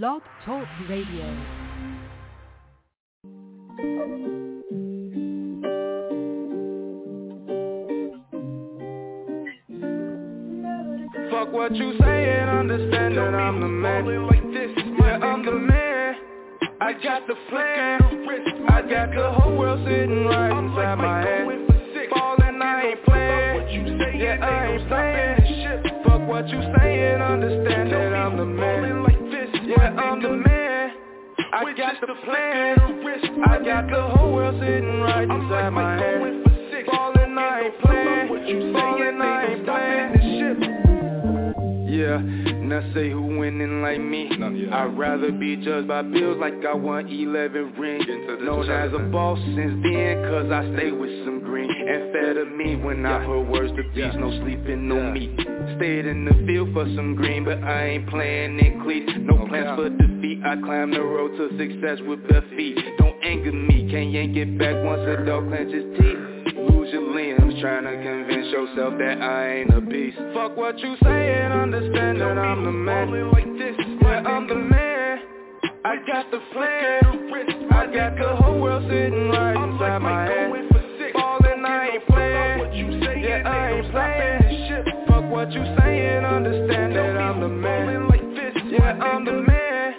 Blog Talk Radio. Fuck what you saying, understand that I'm the man. Yeah, I'm the man. I got the plan. I got the whole world sitting right inside my hand. Ballin', I ain't playing. Yeah, I ain't playing. Fuck what you saying, understand that I'm the man. I'm the man. I got the plan. I got the whole world sitting right inside my hand. Ballin', I ain't playing. Ballin', I ain't playing. This shit. Yeah, now say who winning like me I'd rather be judged by bills like I won 11 rings Known as a boss since then cause I stay with some green Amphetamine when I heard words to peace No sleeping, no meat Stayed in the field for some green But I ain't playing in cleats No plans for defeat. I climb the road to success with bare feet. Don't anger me, can't yank it back once a dog clenches teeth. Lose your limbs trying to convince yourself that I ain't a beast. Fuck what you saying, understand that I'm the man. Yeah, I'm the man. I got the plan. I got the whole world sitting right inside my hand Yeah, I ain't playing Fuck what you saying, understand that I'm the man. Yeah, I'm the man.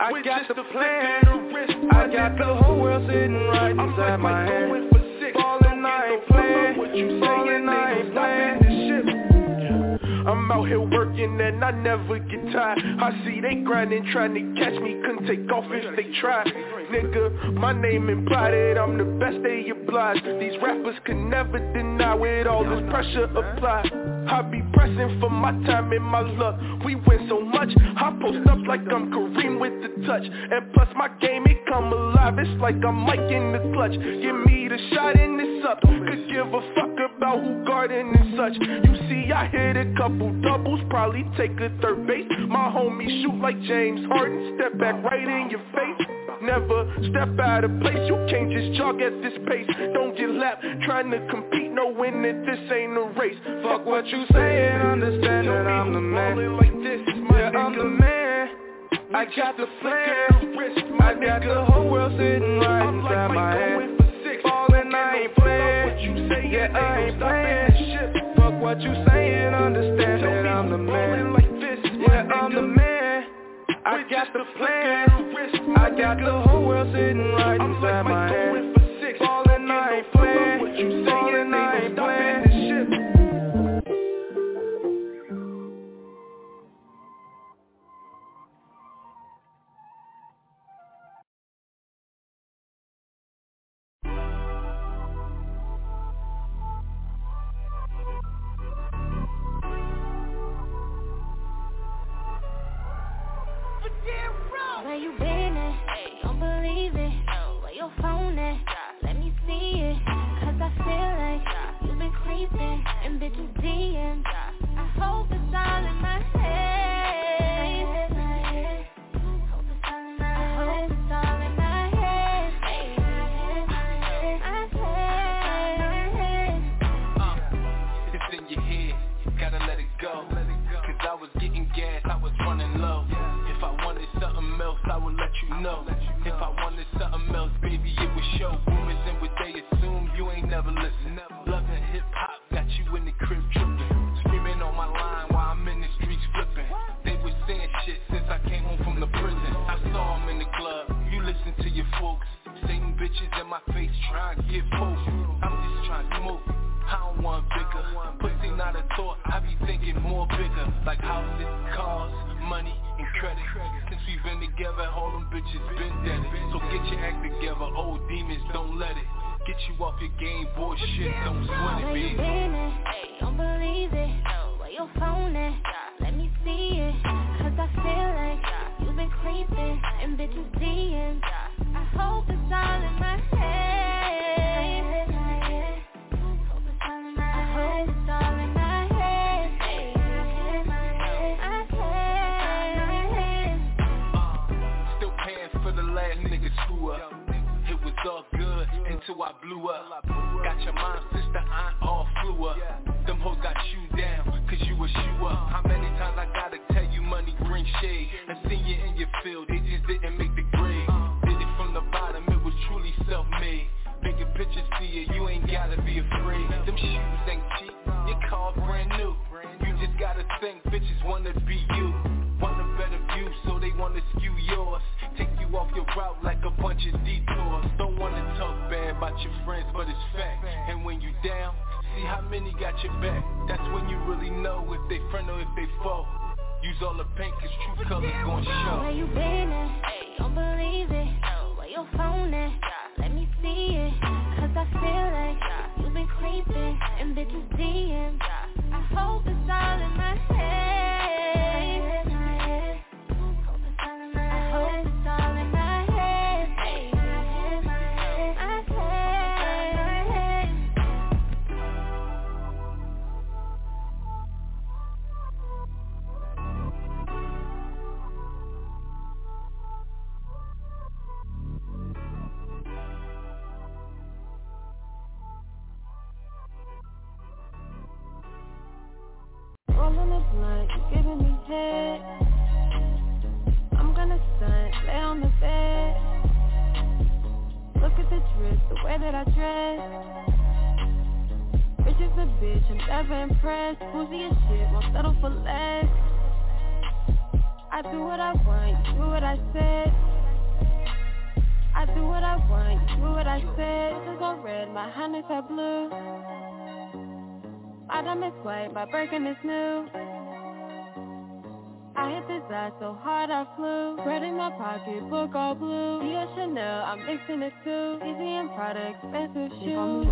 I got the plan. I got the whole world sitting right inside my hand. Ballin', I ain't playing Ballin', I ain't playing I'm out here working and I never get tired. I see they grinding trying to catch me Couldn't take off if they try Nigga, my name implied that I'm the best they oblige These rappers can never deny with all this pressure applied. I be pressing for my time and my luck. We win so much, I post up like I'm Kareem with the touch. And plus my game, it come alive It's like I'm Mike in the clutch. Give me the shot and it's up. Could give a fuck about who guarding and such. You see, I hit a couple doubles Probably take a third base. My homie shoot like James Harden Step back right in your face. Never step out of place You can't just jog at this pace. Don't get lapped trying to compete Knowing that this ain't a race. Fuck what you saying, understand that I'm the man. Yeah, I'm the man. I got the plan I got the whole world sitting right inside my hand Ballin', I ain't playing. Yeah, I ain't playing Fuck what you saying, understand that I'm the man. Yeah, I'm the man. I got the plan. I got the whole world sitting right inside my hand Ballin', I ain't playing Where you been at? Don't believe it. Where your phone at? Let me see it. Cause I feel like you've been creeping and bitches DMs. I hope it's all in my head. Know If I wanted something else, baby, it would show. Rumors and what they assume, you ain't never listen. Loving hip-hop, got you in the crib tripping. Screaming on my line while I'm in the streets flipping. They was saying shit since I came home from the prison. I saw them in the club, you listen to your folks. Satan bitches in my face trying to get poked I'm just trying to smoke I don't want bigger Pussy not a thought, I be thinking more bigger Like houses, cars, money, and credit Since we've been together, all them bitches been dead So get your act together, old demons, don't let it Get you off your game, bullshit, don't sweat it, Where you baby been at? Don't believe it. Oh, where your phone at? Let me see it. Cause I feel like you've been creeping and bitches DMs. I hope it's all in my head. Until I blew up. Got your mom, sister, aunt all flew up. Them hoes got you down, cause you a shoe up. How many times I gotta tell you money bring shade? And seen you in your field, they just didn't make the grade. Did it from the bottom, it was truly self-made. Bigger pictures to you, you ain't gotta be afraid. Them shoes ain't cheap, your car brand new. You just gotta think bitches wanna be you. Want a better view, so they wanna skew yours you off your route like a bunch of detours. Don't wanna talk bad about your friends, but it's fact. And when you down, see how many got your back. That's when you really know if they friend or if they foe. Use all the paint cause true colors gon' show. Where you been at? Don't believe it. Where your phone at? Let me see it. Cause I feel like you've been creeping And bitches DM I Hope it's all in my head. I hope Rolling a blunt, you giving me head. I'm gonna stunt, lay on the bed. Look at the drip, the way that I dress. Bitch is a bitch, I'm never impressed. Pussy as shit, won't settle for less. I do what I want, you do what I said. I do what I want, you do what I said. This is all red, my honey's are blue. My diamond's white, my breaking is new. I hit this eye so hard I flew. Red in my pocket, book all blue. Dior Chanel, I'm mixing it too. Easy and Prada, expensive shoes.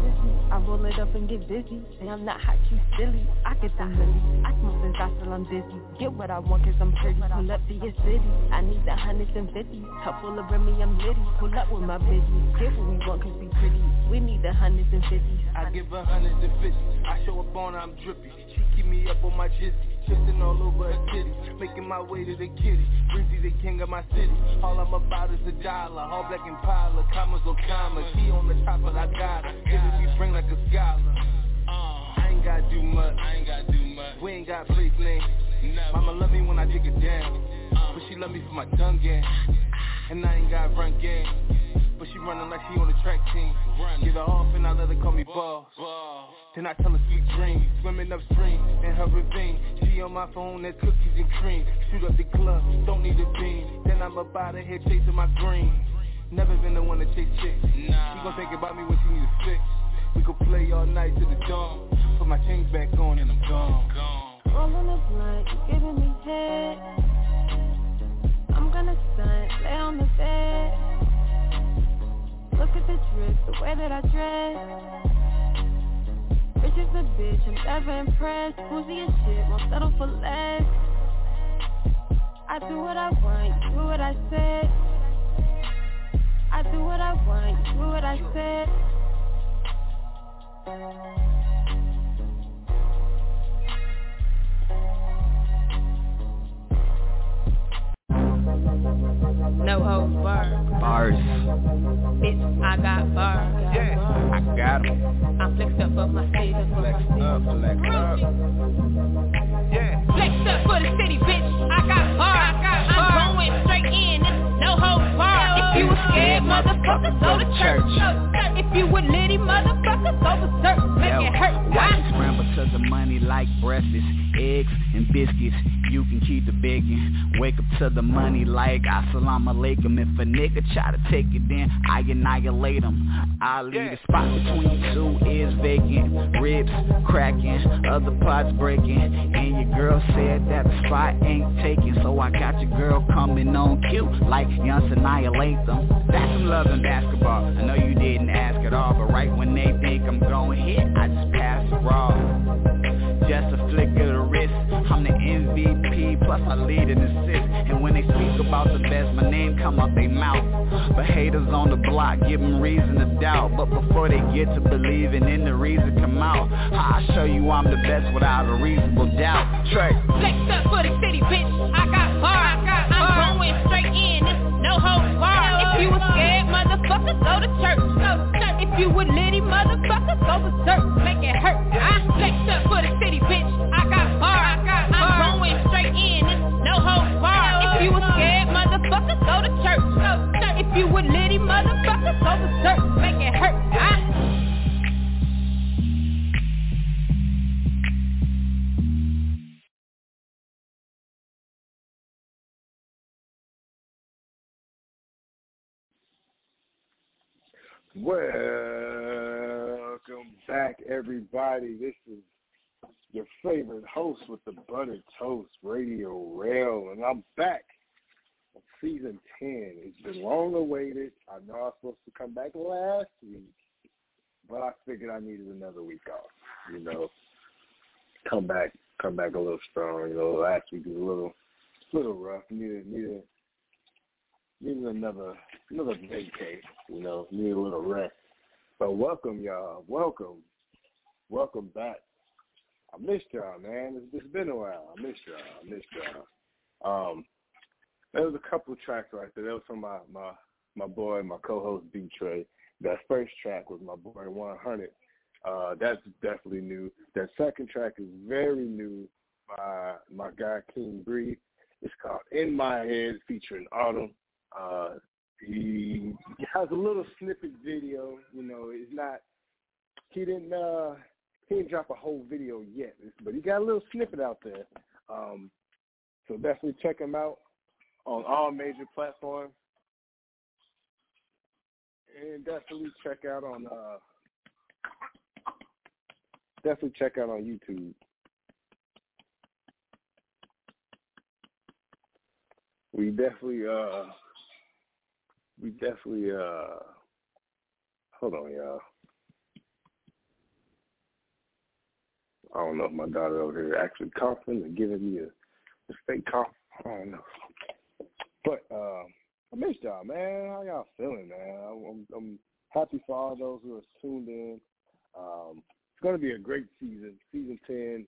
I roll it up and get busy. Say I'm not hot, you silly. I get the milli. I smoke since I till I'm dizzy. Get what I want cause I'm pretty. Pull up to your city. I need the hundreds and fifties. Cup full of Remy, I'm litty. Pull up with my bitches. Get what we want cause we pretty. We need the hundreds and fifties. I give her hundreds and fifty. I show up on her, I'm drippy. She keep me up on my jizzy. Twisting all over her titty. Making my way to the kitty. Breezy, the king of my city. All I'm about is a dollar. All black and Impala, commas or commas. She on the top, but I got her. Giving me spring like a scholar. Uh. I ain't gotta do much. I ain't gotta do much. We ain't got place name. Mama love me when I take it down. But she love me for my tongue game. And I ain't got run game. But she running like she on the track team. Get her off and I let her call me boss. Then I tell her sweet dreams, swimming upstream in her ravine. She on my phone, that's cookies and cream. Shoot up the club, don't need a beam. Then I'm about to head chasing my green. Never been the one to chase chicks. She gon' think about me when she needs a fix. We could play all night to the dawn. Put my chains back on and I'm gone. Rolling a blunt, giving me head. I'm gonna stunt, lay on the bed. Look at the drip, the way that I dress. Bitch is a bitch, I'm never impressed. Pussy as shit, won't settle for less. I do what I want, you do what I said. I do what I want, you do what I said. No holds barred. Bars. Bitch, I got bars. Yeah, I got 'em. I'm flexed up for my city. Flex up, flex up. Yeah. Flexed up for the city, bitch. I got bars. I'm going straight in. It's no holds barred. If you a scared motherfucker, go to church. If you a litty motherfucker, go berserk. Make it hurt. Why? scramble to the money like breakfast, eggs and biscuits. You can keep the bacon. Wake up to the money like assalamu alaikum. If a nigga try to take it, then I annihilate him. I leave the spot between you two is vacant. Ribs cracking, other parts breaking. And your girl said that the spot ain't taken. So I got your girl coming on cue like young annihilate them. That's some love in basketball. I know you didn't ask at all, but right when they think I'm going hit, I just pass the raw. Just a flick of the wrist. I'm the MVP, plus I lead in assist. And when they speak about the best, my name come out they mouth. But haters on the block give them reason to doubt. But before they get to believing in the reason come out, I'll show you I'm the best without a reasonable doubt. Trey. Flexed up for the city, bitch. I got bars. I'm going straight in ho bar. If you were scared, motherfucker, go to church. Go to church. If you were litty, motherfucker, go to church. Make it hurt. I flex up for the city, bitch. I got bar. I got bar. I'm going straight in. No ho bar. If you were scared, motherfucker, go to church. Go to church. If you were litty, motherfucker, go berserk. Make Welcome back, everybody. This is your favorite host with the Butter Toast Radio Rail, and I'm back on season 10. It's been long awaited. I know I was supposed to come back last week, but I figured I needed another week off. You know, come back, come back a little strong. You know, last week was a little, little rough. Needed, needed, needed another, another vacay. You know, need a little rest. But welcome, y'all. Welcome, welcome back. I missed y'all, man. It's, it's been a while. I missed y'all. I missed y'all. Um, there was a couple tracks right there. That was from my my my boy, my co-host B Trey. That first track was my boy 100. Uh, that's definitely new. That second track is very new by my guy King Bree. It's called In My Head featuring Autumn. Uh, he has a little snippet video. You know, it's not. He didn't. uh He didn't drop a whole video yet, but he got a little snippet out there. Um, so definitely check him out on all major platforms, and definitely check out on. uh Definitely check out on YouTube. We definitely uh we definitely uh hold on y'all. I don't know if my daughter over here actually coughing or giving me a, fake cough. I don't know. But uh, I missed y'all, man. How y'all feeling, man? I'm, I'm happy for all those who are tuned in. Um, it's going to be a great season. Season 10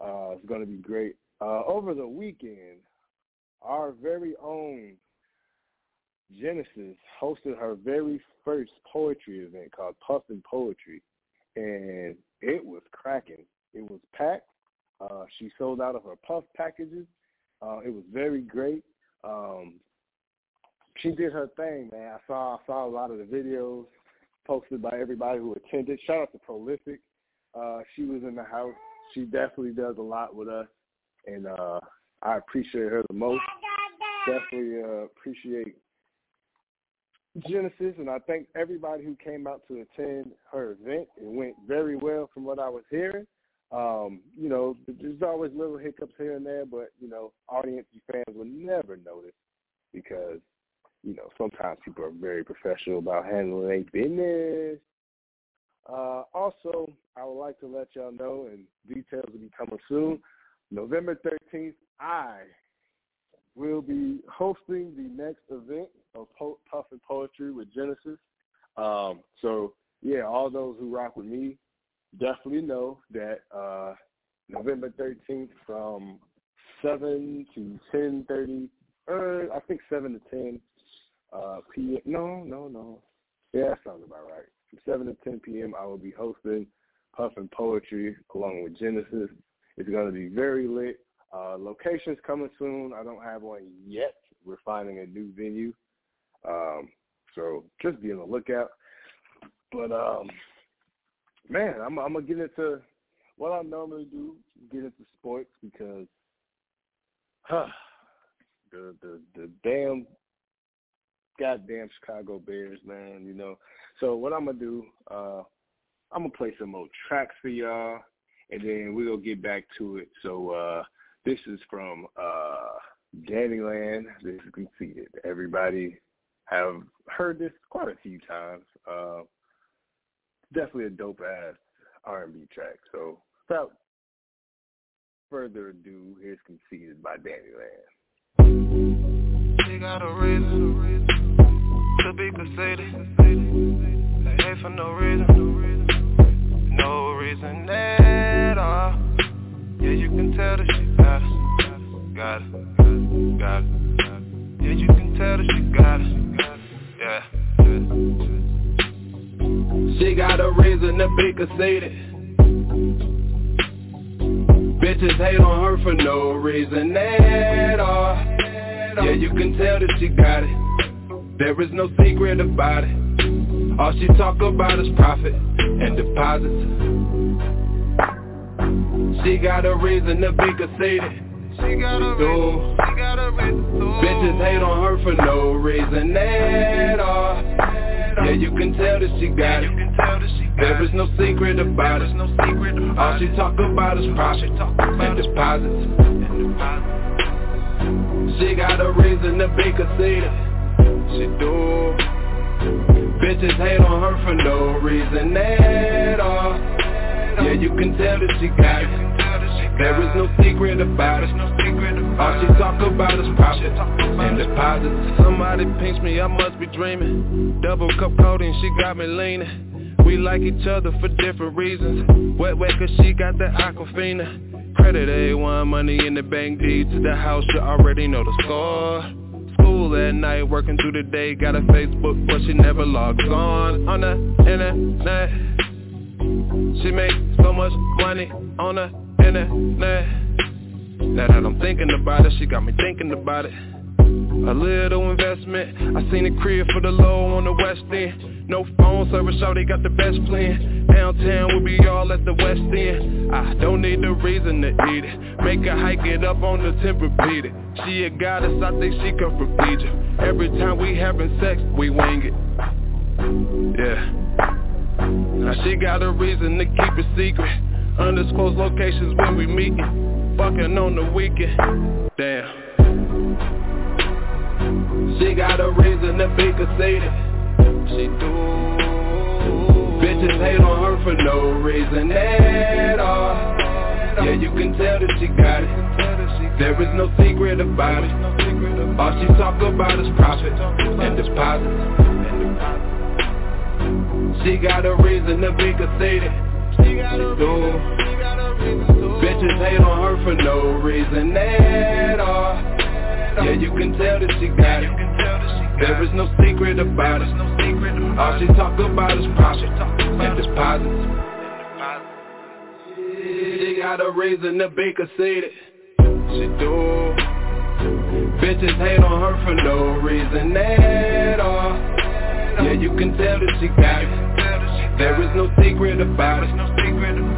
uh, is going to be great. Uh, over the weekend, our very own Genesis hosted her very first poetry event called Puffin Poetry, and it was cracking. It was packed. Uh, she sold out of her puff packages. Uh, it was very great. Um, she did her thing, man. I saw I saw a lot of the videos posted by everybody who attended. Shout out to Prolific. Uh, she was in the house. She definitely does a lot with us, and uh, I appreciate her the most. Definitely uh, appreciate Genesis, and I thank everybody who came out to attend her event. It went very well from what I was hearing. Um, you know, there's always little hiccups here and there, but you know, audience fans will never notice because you know sometimes people are very professional about handling their business. Uh, also, I would like to let y'all know, and details will be coming soon. November 13th, I will be hosting the next event of po- Puff and Poetry with Genesis. Um, so, yeah, all those who rock with me definitely know that uh, November 13th from 7 to 10.30, uh, I think 7 to 10 uh, p.m. No, no, no. Yeah, that sounds about right. From 7 to 10 p.m., I will be hosting Puff and Poetry along with Genesis. It's going to be very lit. Uh, locations coming soon. I don't have one yet. We're finding a new venue. Um, so just be on the lookout. But um, man, I'm, I'm gonna get into what I normally do, get into sports because huh, the the the damn goddamn Chicago Bears, man, you know. So what I'm gonna do, uh, I'm gonna play some more tracks for y'all, and then we'll get back to it. So uh, this is from uh, Dannyland. This is conceited. Everybody have heard this quite a few times. Uh, definitely a dope ass R&B track. So without further ado, here's Conceited by Dannyland. She got a reason to be conceited. They hate for no reason, no reason at all. Yeah, you can tell that she got it, got it, got it. Yeah, you can tell that she got it, yeah. She got a reason to be conceited. Bitches hate on her for no reason at all. Yeah, you can tell that she got it. There is no secret about it. All she talk about is profit and deposits. She got a reason to be conceited. She got a reason, she got a Bitches hate on her for no reason at all. Yeah, you can tell that she got it. There is no secret about it. All she talk about is profit and deposits. She got a reason to be conceited. She do. Bitches hate on her for no reason at all. Yeah, you can tell that she got it. There is no secret about it. All she talk about is profit and deposits. Somebody pinch me, I must be dreaming. Double cup coating, she got me leaning. We like each other for different reasons. Wet wet cause she got that aquafina. Credit A1, money in the bank, deed to the house, you already know the score. School at night, working through the day, got a Facebook, but she never logs on. On the internet, she make so much money on the Now that I'm thinking about it, she got me thinking about it. A little investment, I seen a crib for the low on the west end. No phone service, so they got the best plan. Downtown, we be all at the west end. I don't need a reason to eat it. Make her hike it up on the tip, repeat it. She a goddess, I think she come from Egypt. Every time we having sex, we wing it. Yeah. Now she got a reason to keep it secret. Undisclosed locations when we meetin'. Fucking on the weekend. Damn. She got a reason to be conceited. She do. Bitches hate on her for no reason at all. Yeah, you can tell that she got it. There is no secret about it. All she talk about is profit and deposits. She got a reason to be conceited. Do. Bitches hate on her for no reason at all. Yeah, you can tell that she got it. There is no secret about it. All she talk about is profit and deposits. She got a reason to be conceited. She do. Bitches hate on her for no reason at all. Yeah, you can tell that she got it. There is no secret about it.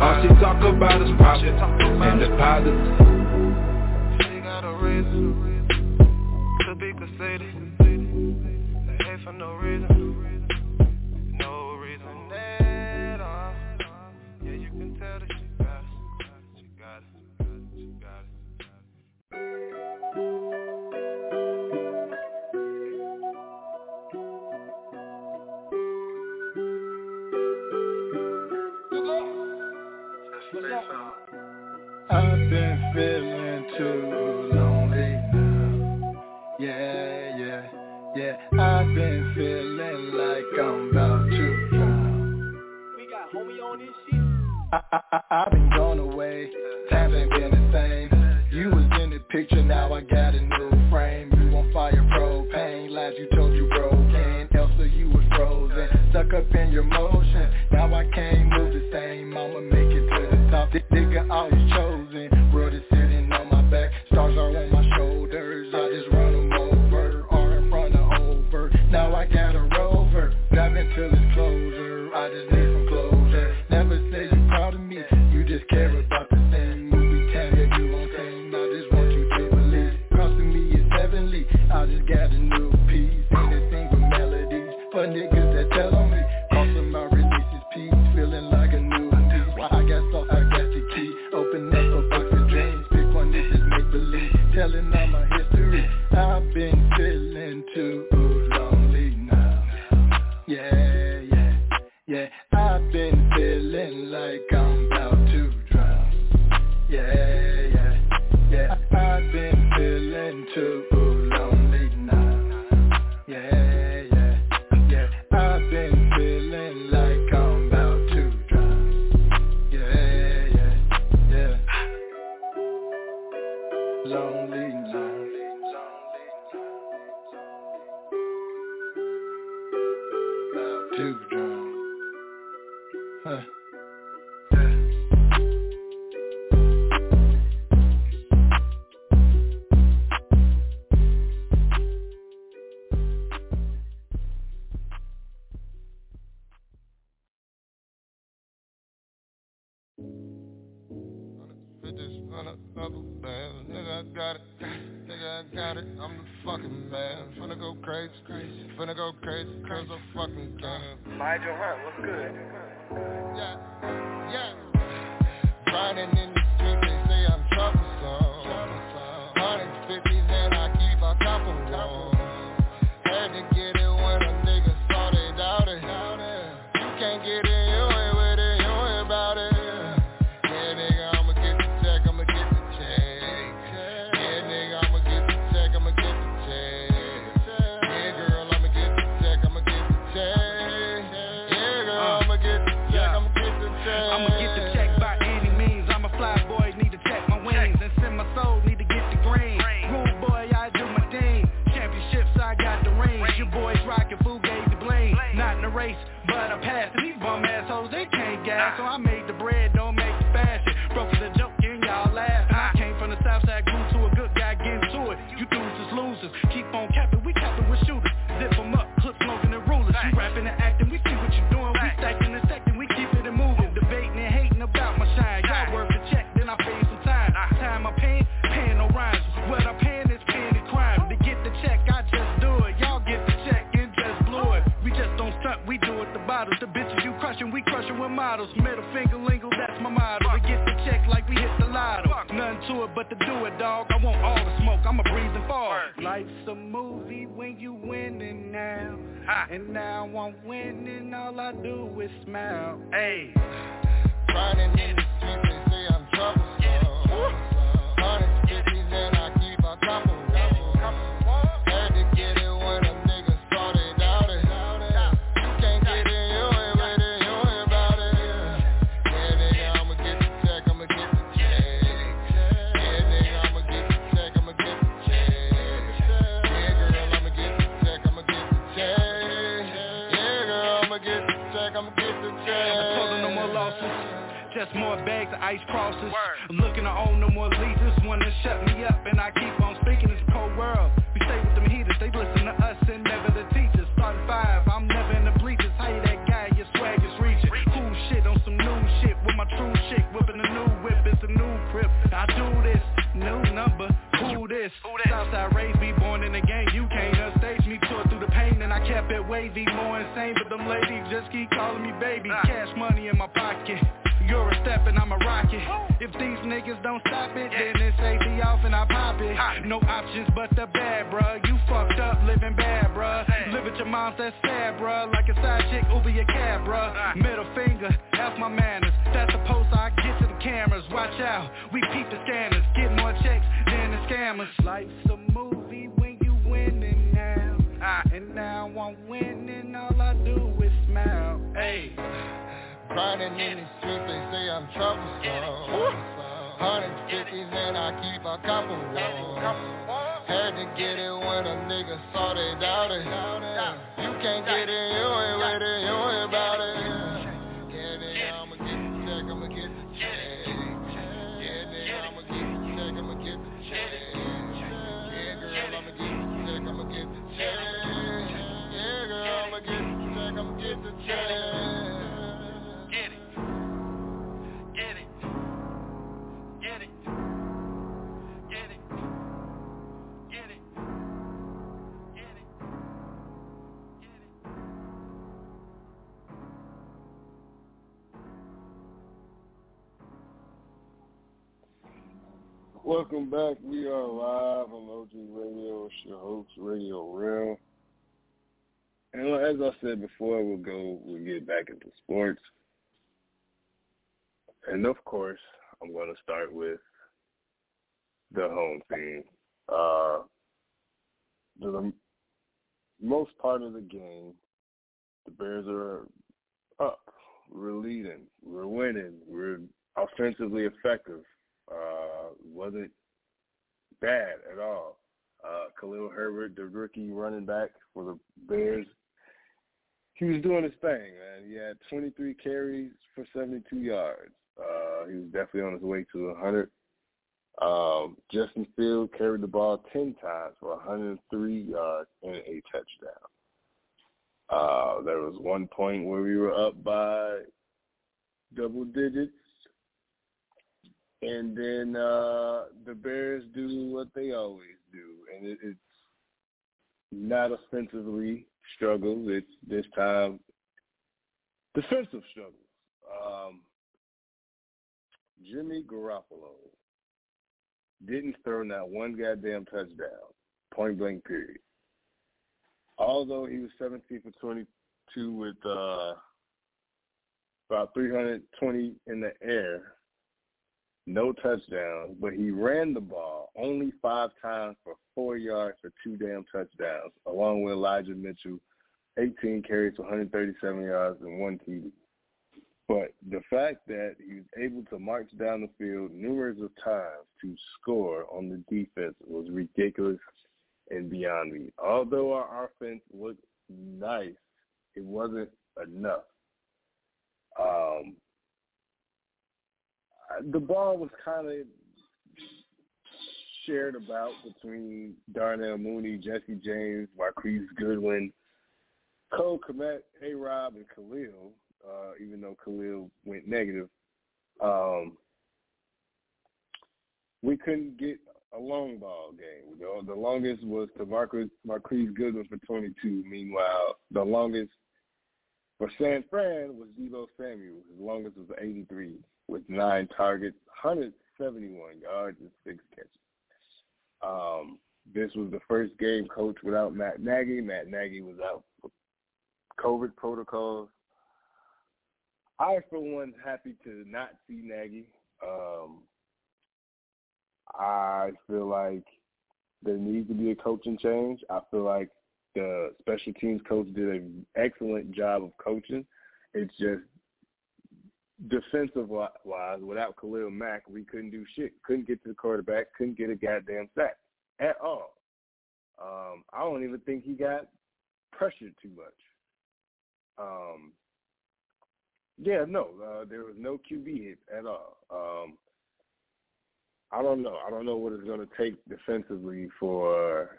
All she talk about is profit and deposits. She got a reason to be conceited. I've been feeling too lonely now. Yeah, yeah, yeah. I've been feeling like I'm about to drown. We got homie on this shit. I, I, I, I've been gone away. Times ain't been the same. You was in the picture, now I got a new frame. You on fire, propane. Lies you told you broken. Elsa, you was frozen. Stuck up in your motion. Now I can't move the same. I'ma make it top. This nigga I was chosen. Middle finger lingo, that's my motto. To get the check like we hit the lotto. Nothing to it but to do it, dog. I want all the smoke, I'm a breathing fall. Life's a movie when you winning now. And now I'm winning, all I do is smile. Hey. Grinding in the streets, they say I'm troublesome. Hundreds, more bags of ice crosses. I'm looking to own no more leases. Wanna shut me up and I keep on speaking. It's a cold world. We stay with them heaters. They listen to us and never the teachers. Starting five, I'm never in the bleachers. How you that guy? Your swag is reaching. Cool shit on some new shit with my true shit. Whipping a new whip. It's a new crib. I do this. New number. Who this? Southside raised me, born in the game. You can't upstage me. Tore through the pain and I kept it wavy. More insane, but them ladies just keep calling me baby. Cash money in my pocket. You're a step and I'm a rocket. If these niggas don't stop it, then it's safety off and I pop it. No options but the bad, bruh. You fucked up living bad, bruh. Live with your mom, that's sad, bruh. Like a side chick, Uber your cab, bruh. Ah. Middle finger, F my manners. That's the post I get to the cameras. Watch out, we peep the scanners. Get more checks than the scammers. Life's a movie when you winning now. Ah. And now I'm winning, all I do is smile. Hey. Grinding in the streets, they say I'm troublesome. Hundreds, fifties, and I keep a couple on. Had to get it when a nigga saw they doubt it. You can't get it, you ain't with it, you ain't about it. Yeah, nigga, I'ma get the check, I'ma get the check. Yeah, nigga, I'ma get the check, I'ma get the check. Yeah, girl, I'ma get the check, I'ma get the check. Yeah, girl, I'ma get the check, I'ma get the check. Welcome back. We are live on OG Radio. It's your host, RadioRell. And as I said before, we'll go, we'll get back into sports. And of course, I'm going to start with the home team. Uh, the most part of the game, the Bears are up. We're leading. We're winning. We're offensively effective. Uh, wasn't bad at all. Uh, Khalil Herbert, the rookie running back for the Bears, he was doing his thing, man. He had 23 carries for 72 yards. Uh, he was definitely on his way to 100. Um, Justin Field carried the ball 10 times for 103 yards and a touchdown. Uh, there was one point where we were up by double digits. And then uh, the Bears do what they always do, and it, it's not offensively struggles. It's this time defensive struggles. Um, Jimmy Garoppolo didn't throw not one goddamn touchdown, point blank period. Although he was 17 for 22 with uh, about 320 in the air, no touchdowns, but he ran the ball only five times for four yards for two damn touchdowns, along with Elijah Mitchell, 18 carries 137 yards and one TD. But the fact that he was able to march down the field numerous of times to score on the defense was ridiculous and beyond me. Although our offense looked nice, it wasn't enough. Um, the ball was kind of shared about between Darnell Mooney, Jesse James, Marquise Goodwin, Cole Kmet, A Rob, and Khalil, uh, even though Khalil went negative. Um, we couldn't get a long ball game. The, the longest was to Marquise, Marquise Goodwin for 22. Meanwhile, the longest for San Fran was Deebo Samuel. His longest was 83 with nine targets, 171 yards, and six catches. Um, this was the first game coached without Matt Nagy. Matt Nagy was out for COVID protocols. I, for one, happy to not see Nagy. Um, I feel like there needs to be a coaching change. I feel like the special teams coach did an excellent job of coaching. It's just defensive wise, without Khalil Mack, we couldn't do shit. Couldn't get to the quarterback. Couldn't get a goddamn sack at all. Um, I don't even think he got pressured too much. Um, yeah, no, uh, there was no QB hit at all. Um, I don't know. I don't know what it's going to take defensively for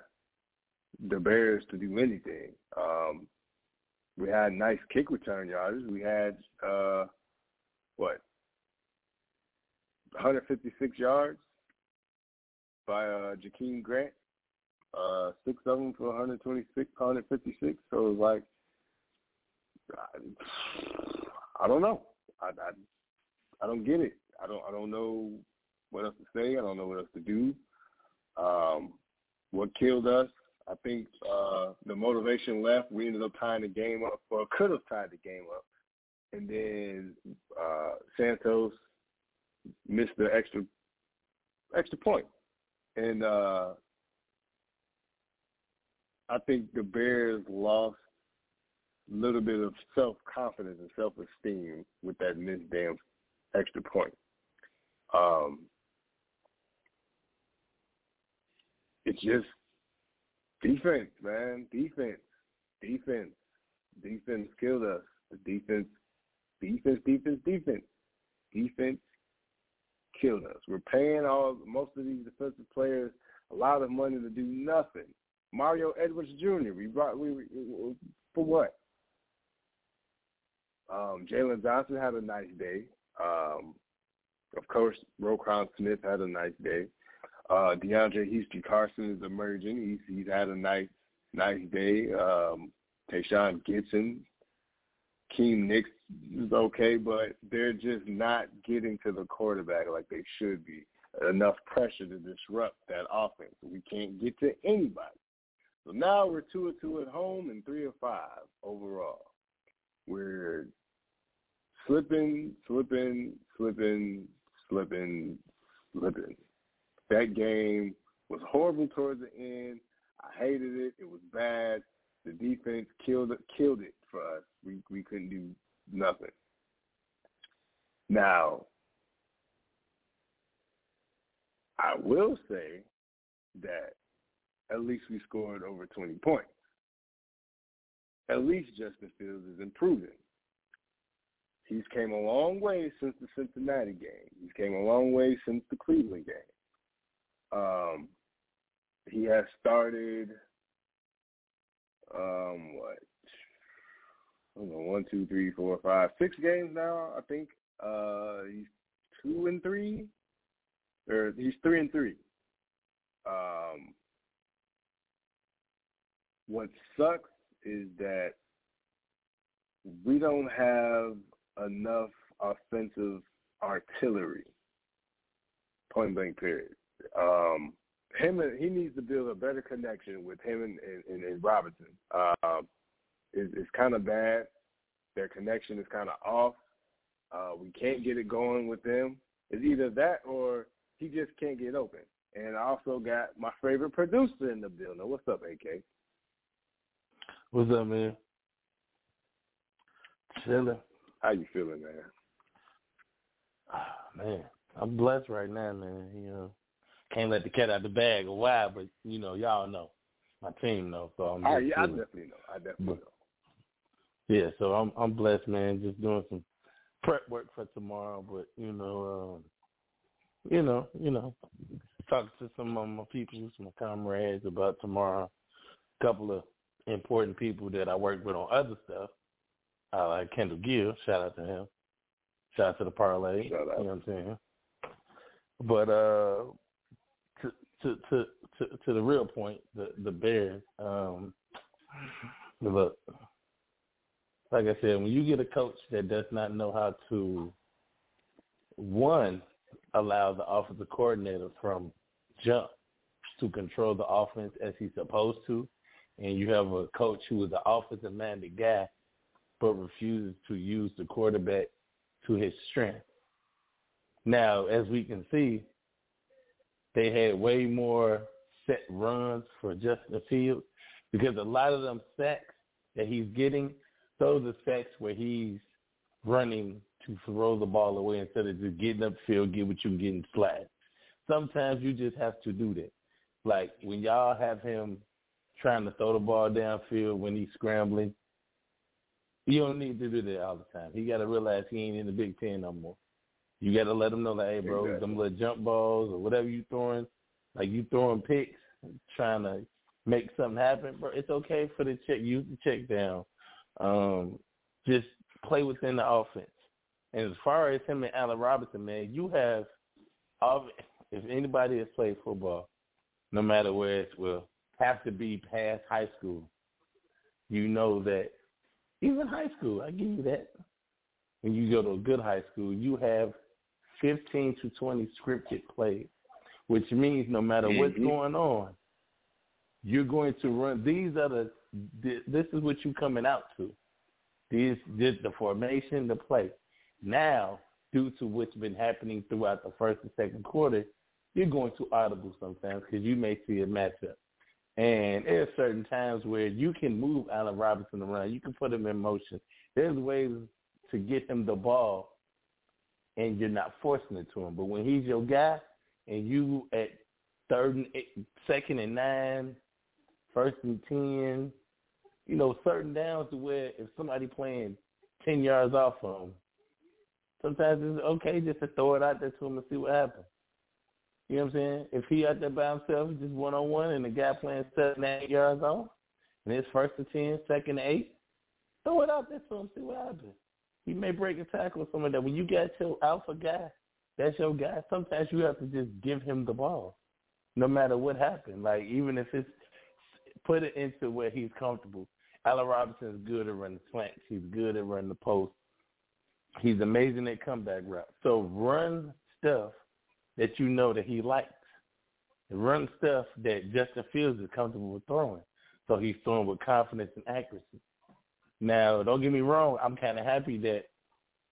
the Bears to do anything. Um, we had nice kick return yards. We had uh, what 156 yards by uh, Jakeem Grant. Uh, six of them for 126, 156. So it was like, I, I don't know. I, I I don't get it. I don't I don't know what else to say. I don't know what else to do. Um, what killed us? I think uh, the motivation left. We ended up tying the game up, or could have tied the game up and then uh, Santos missed the extra extra point. And uh, I think the Bears lost a little bit of self confidence and self esteem with that missed damn extra point. Um, it's just defense, man. Defense, defense, defense killed us. The defense Defense, defense, defense. Defense killed us. We're paying all most of these defensive players a lot of money to do nothing. Mario Edwards Jr. We brought we, we for what? Um, Jaylon Johnson had a nice day. Um, of course, Roquan Smith had a nice day. Uh, DeAndre Houston Carson is emerging. He's he's had a nice nice day. Um, Tashaun Gipson Keem Nicks is okay, but they're just not getting to the quarterback like they should be. Enough pressure to disrupt that offense. We can't get to anybody. So now we're two or two at home and three or five overall. We're slipping, slipping, slipping, slipping, slipping. That game was horrible towards the end. I hated it. It was bad. The defense killed it, killed it for us. We we couldn't do nothing. Now, I will say that at least we scored over 20 points. At least Justin Fields is improving. He's came a long way since the Cincinnati game. He's came a long way since the Cleveland game. Um, he has started um, what Know, one, two, three, four, five, six games now. I think uh, he's two and three, or he's three and three. Um, what sucks is that we don't have enough offensive artillery. Point blank. Period. Um, him and he needs to build a better connection with him and, and, and Robinson. Um, it's, it's kind of bad. Their connection is kind of off. Uh, we can't get it going with them. It's either that or he just can't get open. And I also got my favorite producer in the building. What's up, AK? What's up, man? Chilling. How you feeling, man? Oh, man, I'm blessed right now, man. You know, can't let the cat out of the bag a while, but you know, y'all know, my team know, so I'm. Yeah, I definitely know. I definitely but, know. Yeah, so I'm I'm blessed, man. Just doing some prep work for tomorrow, but you know, um, you know, you know, talking to some of my people, some comrades about tomorrow. A couple of important people that I work with on other stuff. Uh, like Kendall Gill, shout out to him. Shout out to the parlay. Shout out. You know what I'm saying? But uh to to to to, to the real point, the the Bears, um look like I said, when you get a coach that does not know how to one allow the offensive coordinator from jump to control the offense as he's supposed to, and you have a coach who is an offensive minded guy but refuses to use the quarterback to his strength. Now, as we can see, they had way more set runs for Justin Fields because a lot of them sacks that he's getting, those sacks where he's running to throw the ball away instead of just getting upfield, get what you can get and slide. Sometimes you just have to do that. Like when y'all have him trying to throw the ball downfield when he's scrambling, you don't need to do that all the time. He got to realize he ain't in the Big Ten no more. You got to let him know that, hey, bro, exactly. them little jump balls or whatever you throwing, like you throwing picks, trying to make something happen, bro. It's okay for the check. Use the check down. Um, just play within the offense. And as far as him and Allen Robinson, man, you have, if anybody has played football, no matter where it's will, have to be past high school. You know that even high school, I give you that. When you go to a good high school, you have 15 to 20 scripted plays, which means no matter mm-hmm. what's going on, you're going to run. These are the. This is what you're coming out to. These, this, the formation, the play. Now, due to what's been happening throughout the first and second quarter, you're going to audible sometimes because you may see a matchup. And there's certain times where you can move Allen Robinson around. You can put him in motion. There's ways to get him the ball, and you're not forcing it to him. But when he's your guy, and you at third and eight, second and nine, first and ten, you know, certain downs to where if somebody playing ten yards off of him, sometimes it's okay just to throw it out there to him and see what happens. You know what I'm saying? If he out there by himself, just one on one, and the guy playing seven, eight yards off, and it's first to ten, second to eight, throw it out there to him, see what happens. He may break a tackle or something like that. When you got your alpha guy, that's your guy. Sometimes you have to just give him the ball, no matter what happened. Like even if it's put it into where he's comfortable. Allen Robinson is good at running slants. He's good at running the post. He's amazing at comeback routes. So run stuff that you know that he likes. Run stuff that Justin Fields is comfortable with throwing. So he's throwing with confidence and accuracy. Now, don't get me wrong, I'm kind of happy that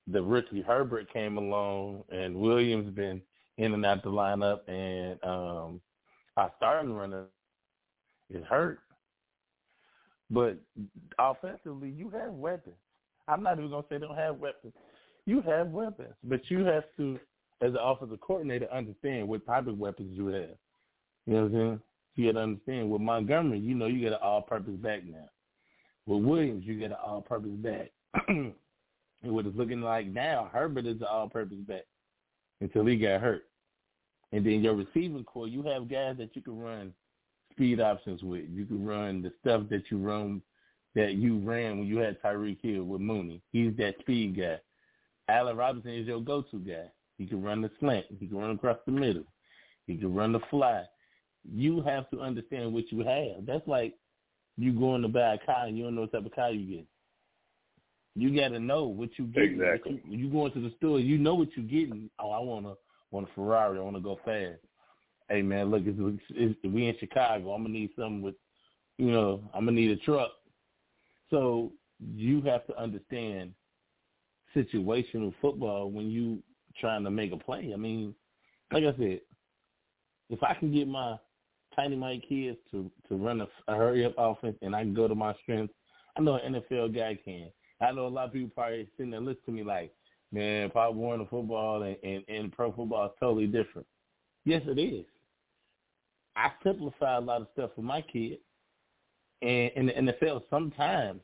the rookie Herbert came along and Williams been in and out the lineup and um our starting runner is hurt. But offensively, you have weapons. I'm not even gonna say they don't have weapons. You have weapons, but you have to as an offensive coordinator, understand what type of weapons you have. You know what I'm saying? You got to understand. With Montgomery, you know you got an all-purpose back now. With Williams, you got an all-purpose back. and what it's looking like now, Herbert is an all-purpose back until he got hurt. And then your receiving corps, you have guys that you can run speed options with. You can run the stuff that you run that you ran when you had Tyreek Hill with Mooney. He's that speed guy. Allen Robinson is your go-to guy. He can run the slant. He can run across the middle. He can run the fly. You have to understand what you have. That's like you going to buy a car and you don't know what type of car you get. You got to know what you get. Exactly. You, you going to the store, you know what you're getting. Oh, I want to want a Ferrari. I want to go fast. Hey man, look, it's, it's, we in Chicago. I'm gonna need something with, you know, I'm gonna need a truck. So you have to understand situational football when you trying to make a play. I mean, like I said, if I can get my Tiny Mite kids to to run a, a hurry up offense and I can go to my strengths, I know an NFL guy can. I know a lot of people probably sitting there listening to me like, man, Pop Warner football and, and, and pro football is totally different. Yes, it is. I simplify a lot of stuff for my kid. And in the NFL, sometimes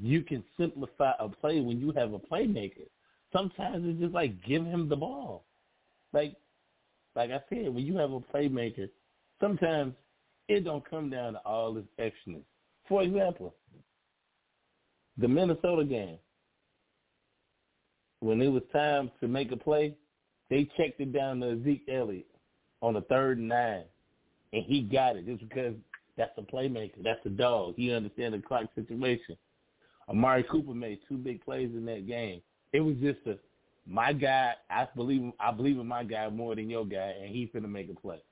you can simplify a play when you have a playmaker. Sometimes it's just like give him the ball. Like like I said, when you have a playmaker, sometimes it don't come down to all this extraness. For example, the Minnesota game, when it was time to make a play, they checked it down to Zeke Elliott on the third and nine, and he got it just because that's a playmaker. That's a dog. He understands the clock situation. Amari Cooper made two big plays in that game. It was just a my guy. I believe I believe in my guy more than your guy, and he's gonna make a play.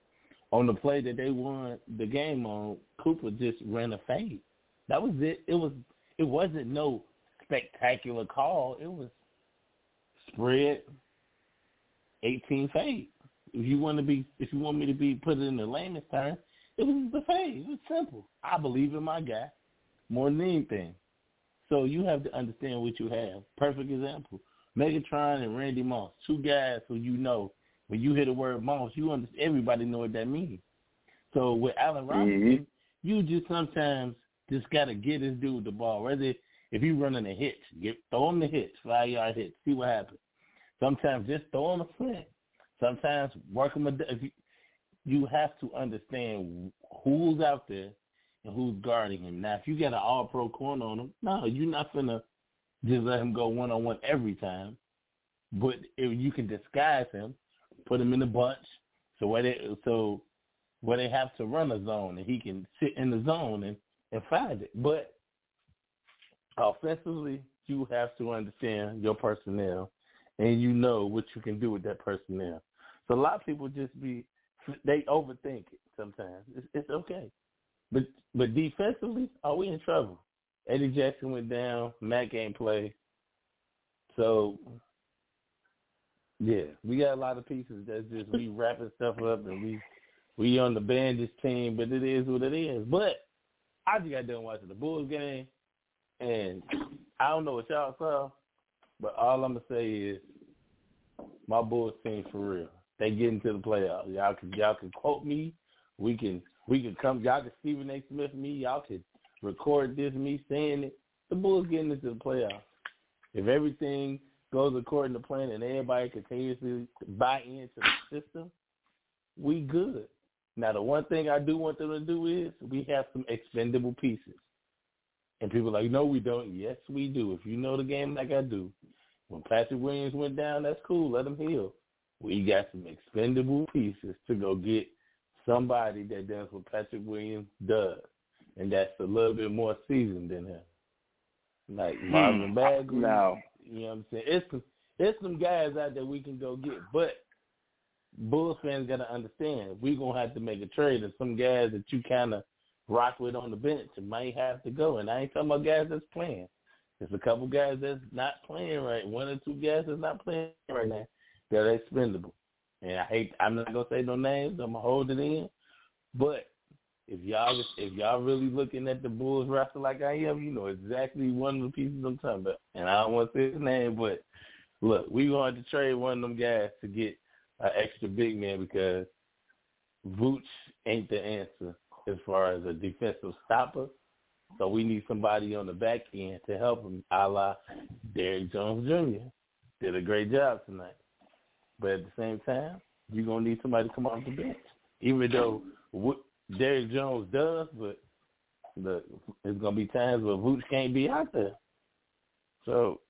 On the play that they won the game on, Cooper just ran a fade. That was it. It was it wasn't no spectacular call. It was spread eighteen fade. If you want to be, if you want me to be put it in the layman's term, it was the fade. It was simple. I believe in my guy more than anything. So you have to understand what you have. Perfect example. Megatron and Randy Moss, two guys who you know when you hear the word Moss, you understand everybody know what that means. So with Allen Robinson, Mm-hmm. you just sometimes just gotta get this dude the ball. Whether if you running a hitch, get throw him the hitch, five yard hitch, see what happens. Sometimes just throw him a slant. Sometimes working with. If you, you have to understand who's out there and who's guarding him. Now, if you got an all pro corner on him, no, you're not gonna just let him go one on one every time. But if you can disguise him, put him in a bunch, so where they so where they have to run a zone and he can sit in the zone and, and find it. But offensively, you have to understand your personnel and you know what you can do with that personnel. So a lot of people just be they overthink it sometimes. It's, it's okay. But but defensively, are we in trouble? Eddie Jackson went down. Matt game play. So yeah, we got a lot of pieces that's just we wrapping stuff up and we we on the bandage team, but it is what it is. But I just got done watching the Bulls game, and I don't know what y'all saw, but all I'm gonna say is my Bulls team for real. They get into the playoffs. Y'all can y'all can quote me. We can we can come. Y'all can Stephen A. Smith me. Y'all can record this me saying it. The Bulls getting into the playoffs. If everything goes according to plan and everybody continuously buy into the system, we good. Now the one thing I do want them to do is we have some expendable pieces. And people are like, no, we don't. Yes, we do. If you know the game like I do, when Patrick Williams went down, that's cool. Let him heal. We got some expendable pieces to go get somebody that does what Patrick Williams does, and that's a little bit more seasoned than him. Like hmm. Marvin Bagley. Now, You know what I'm saying? It's some it's some guys out there we can go get, but Bulls fans gotta understand we're gonna have to make a trade and some guys that you kinda rock with on the bench and might have to go. And I ain't talking about guys that's playing. There's a couple guys that's not playing right. One or two guys that's not playing right now. They're expendable. And I hate I'm not gonna say no names, I'm gonna hold it in. But if y'all if y'all really looking at the Bulls roster like I am, you know exactly one of the pieces I'm talking about. And I don't want to say his name, but look, we going to trade one of them guys to get an extra big man because Vooch ain't the answer as far as a defensive stopper. So we need somebody on the back end to help him, a la Derrick Jones Jr. Did a great job tonight. But at the same time, you're going to need somebody to come off the bench. Even though what Derrick Jones does, but the there's going to be times where Vooch can't be out there. So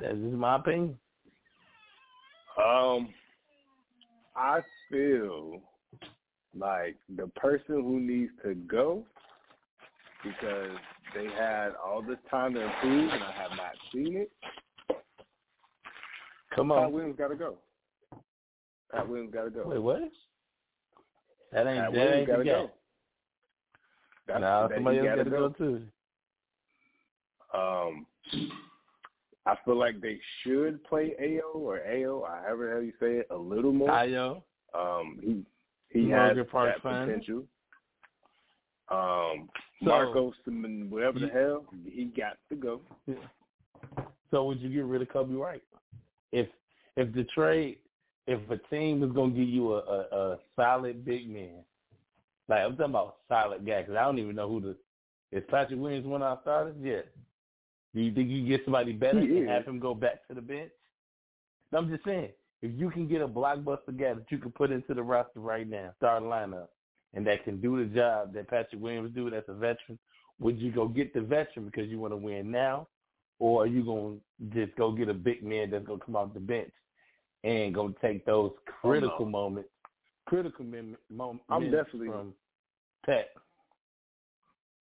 that's just my opinion. Um, I feel like the person who needs to go because they had all this time to improve, and I have not seen it. Come Pat on. Williams got to go. Pat Williams got to go. Wait, what? That ain't Pat that Williams ain't gotta guy. go. That's, Nah, that somebody else gotta got to go too. Um, I feel like they should play Ao or Ao, however hell you say it, a little more. Ayo. Um, he he has that fan. potential. Um, So- Marcos, and whatever the hell, he got to go. So would you get rid of Coby White? If if the trade, if a team is gonna give you a, a, a solid big man, like I'm talking about solid guy, because I don't even know who the is Patrick Williams one of our starters yet. Do you think you get somebody better He and is. have him go back to the bench? I'm just saying, if you can get a blockbuster guy that you can put into the roster right now, start lineup, and that can do the job that Patrick Williams do as a veteran, would you go get the veteran because you want to win now, or are you going to just go get a big man that's going to come off the bench and go take those oh, critical moments, critical mem- mom- I'm definitely- from Pat?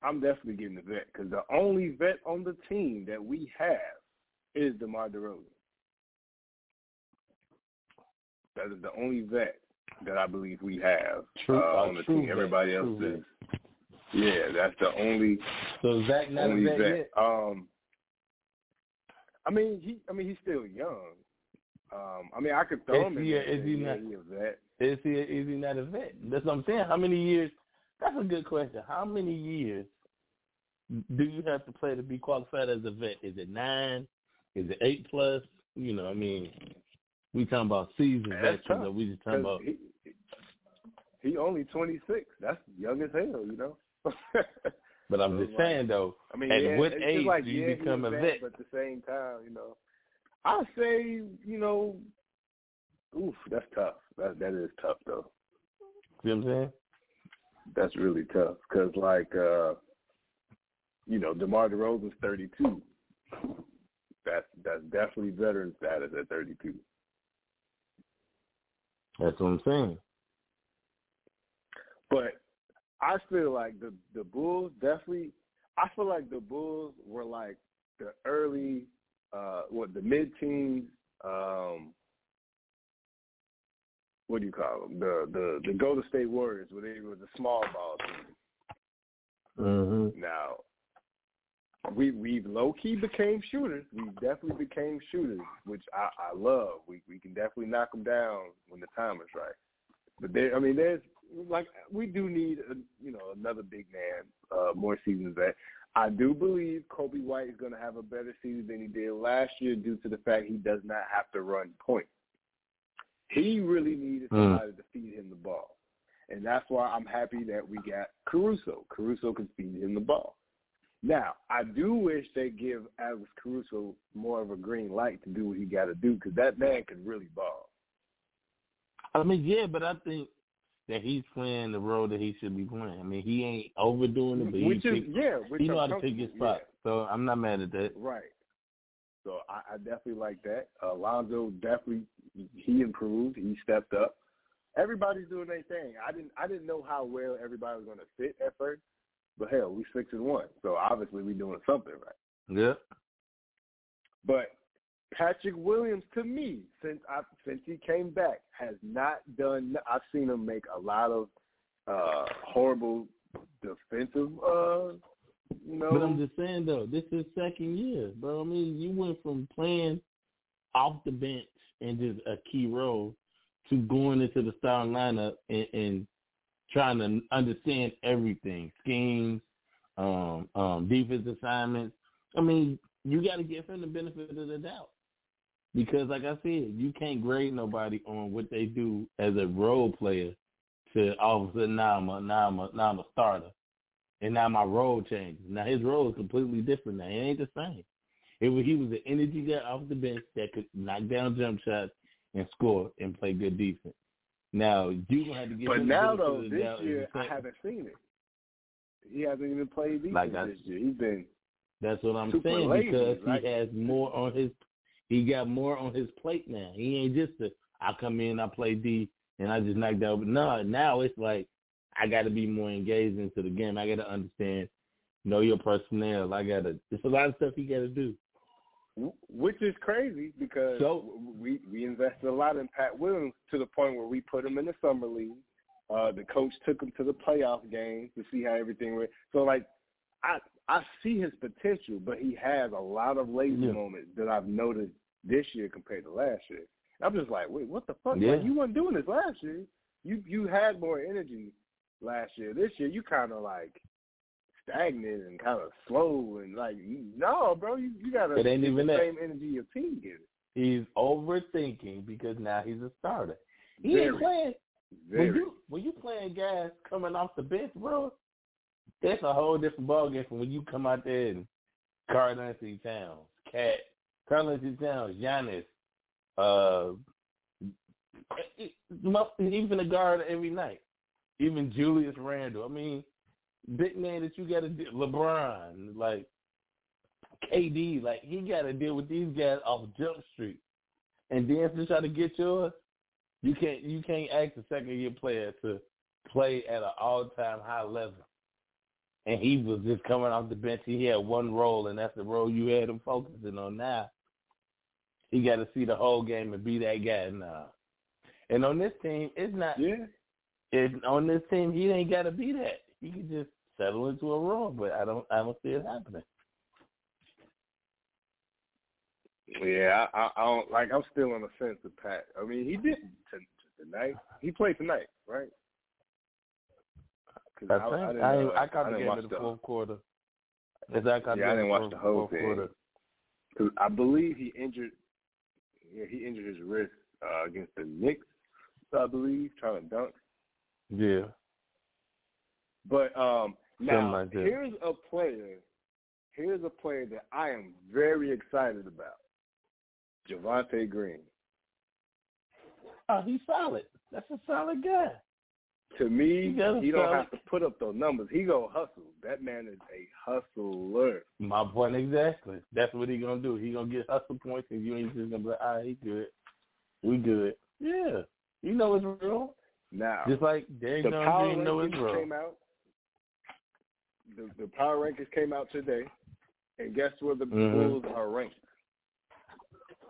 I'm definitely getting the vet because the only vet on the team that we have is DeMar DeRozan. That is the only vet that I believe we have True- uh, on the team. vet, Everybody else is. Yeah, that's the only So Zach not only a vet vet. Um, I mean, he. I mean, he's still young. Um, I mean, I could throw Is him in he a- is he not- he a vet. Is he is he not a vet? That's what I'm saying. How many years? That's a good question. How many years do you have to play to be qualified as a vet? Is it nine? Is it eight plus? You know, I mean, we talking about season Man, veterans, that's or we just talking about he, he only 26. That's young as hell, you know. But I'm So, just like, saying though, I mean, at yeah, what age like, do you yeah, become a vet, vet? But at the same time, you know, I say, you know, oof, that's tough. That that is tough though. You know what I'm saying? That's really tough because, like, uh, you know, DeMar DeRozan's 32. That's that's definitely veteran status at 32. That's what I'm saying. But I feel like the the Bulls definitely. I feel like the Bulls were like the early, uh, what the mid teens. Um, what do you call them? The the the Golden State Warriors, where they were the small ball team. Mm-hmm. Now, we we've low key became shooters. We definitely became shooters, which I, I love. We we can definitely knock them down when the time is right. But there, I mean, there's like we do need a, you know another big man, uh, more seasons that. I do believe Coby White is going to have a better season than he did last year due to the fact he does not have to run point. He really needed Mm. somebody to feed him the ball. And that's why I'm happy that we got Caruso. Caruso can feed him the ball. Now, I do wish they give Alex Caruso more of a green light to do what he got to do because that man can really ball. I mean, yeah, but I think that he's playing the role that he should be playing. I mean, he ain't overdoing it, but Which he is, pick, yeah, which he know how to pick his spot. So I'm not mad at that. Right. So I, I definitely like that. Alonzo definitely he improved. He stepped up. Everybody's doing their thing. I didn't I didn't know how well everybody was going to fit at first, but hell, we six and one. So obviously we doing something right. Yeah. But Patrick Williams, to me, since I since he came back, has not done. I've seen him make a lot of uh horrible defensive. uh You know, But I'm just saying though, this is second year, bro. I mean, you went from playing off the bench and just a key role to going into the starting lineup and, and trying to understand everything, schemes, um, um, defense assignments. I mean, you got to give him the benefit of the doubt because, like I said, you can't grade nobody on what they do as a role player. To all of a sudden now I'm a now I'm a now I'm a starter and now my role changes. Now his role is completely different now. It ain't the same. It was he was an energy guy off the bench that could knock down jump shots and score and play good defense. Now you gonna have to give but now though, this year I haven't seen it. He hasn't even played defense Like I- this year. He's been That's what I'm saying lazy, because right? he has more on his he got more on his plate now. He ain't just a I come in, I play D and I just knocked out. But no, now it's like I got to be more engaged into the game. I got to understand know your personnel. I gotta. It's a lot of stuff he got to do. Which is crazy because so, we we invested a lot in Pat Williams to the point where we put him in the summer league. Uh, the coach took him to the playoff games to see how everything went. So like, I I see his potential, but he has a lot of lazy yeah. moments that I've noticed this year compared to last year. I'm just like, wait, what the fuck? Yeah. Like, you weren't doing this last year. You you had more energy last year. This year, you kind of like stagnant and kind of slow and like, no, bro, you you gotta it ain't even the that. same energy your team gives. He's overthinking because now he's a starter. He Very, ain't playing. Very. When you when you playing guys coming off the bench, bro, that's a whole different ballgame from when you come out there and Karl-Anthony Towns, Cat, Karl-Anthony Towns, Giannis, uh, even a guard every night, even Julius Randle. I mean, big man that you got to deal. LeBron, like KD, like he got to deal with these guys off Jump Street, and then to try to get yours, you can't you can't ask a second year player to play at an all time high level. And he was just coming off the bench. He had one role, and that's the role you had him focusing on. Now he got to see the whole game and be that guy now. And on this team, it's not. Yeah. It, on this team, he ain't got to be that. He can just settle into a role, but I don't. I don't see it happening. Yeah, I, I don't like. I'm still on the fence with Pat. I mean, he did t- tonight. He played tonight, right? I, I, I, didn't, I, uh, I caught the didn't game in the the, fourth quarter. Yes, I caught yeah, I didn't watch the whole thing. quarter. Cause I believe he injured. Yeah, he injured his wrist uh, against the Knicks. I believe trying to dunk. Yeah. But um, now like here's a player. Here's a player that I am very excited about. Javonte Green. Oh, he's solid. That's a solid guy. To me, He he don't have to put up those numbers. He go hustle. That man is a hustler. My point exactly. That's what he gonna do. He gonna get hustle points, and you ain't just gonna be like, ah, he good. We good. Yeah. You know it's real. Now, Just like Derrick the Jones know it's real. came out. The, the power rankings came out today, and guess where the Mhm. Bulls are ranked?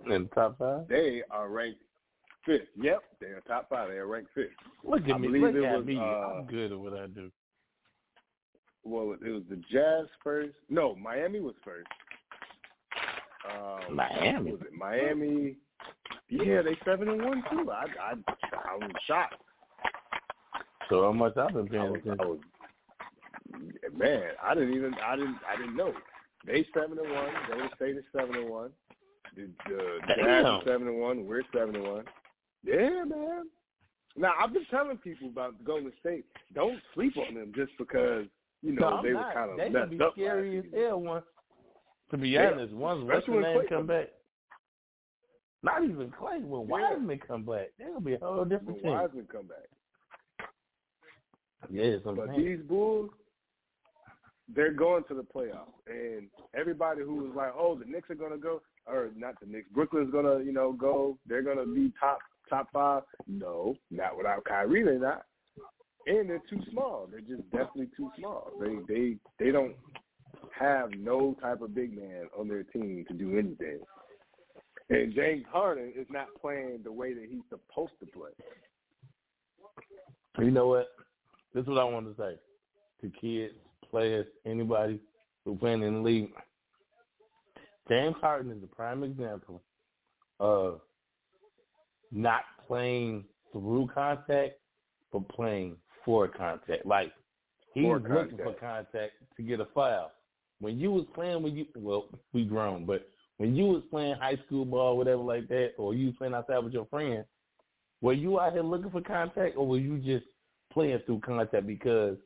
In the top five. They are ranked fifth. Yep, they're top five. They are ranked fifth. Look at I me. Look it at was, me. uh, I'm good at what I do. Well, it was the Jazz first. No, Miami was first. Um, Miami? Was it Miami? Yeah, they seven and one too. I I I was shocked. So how much I've been I paying was, attention. I was man. I didn't even I didn't I didn't know. They seven and one. Golden State is seven and one. The, the Jazz Damn. is seven and one. We're seven and one. Yeah, man. Now I've been telling people about the Golden State. Don't sleep on them just because you know no, they not. were kind of They messed be up. scary as hell once. To be Yeah, honest, once what's especially name Klay come comes back, not even Klay. When Yeah. Wiseman come back, they'll be a whole different When team. Wiseman come back. Yes, I'm But saying. these Bulls, they're going to the playoffs, and everybody who was like, "Oh, the Knicks are going to go," or not the Knicks, Brooklyn's going to, you know, go. They're going to be top top five. No, not without Kyrie. They're not, and they're too small. They're just definitely too small. They they they don't have no type of big man on their team to do anything. And James Harden is not playing the way that he's supposed to play. You know what? This is what I want to say to kids, players, anybody who playing in the league. James Harden is a prime example of not playing through contact, but playing for contact. Like he's For looking for contact to get a foul. When you was playing when you well, we grown, but when you was playing high school ball, whatever like that, or you playing outside with your friends, were you out here looking for contact, or were you just playing through contact? Because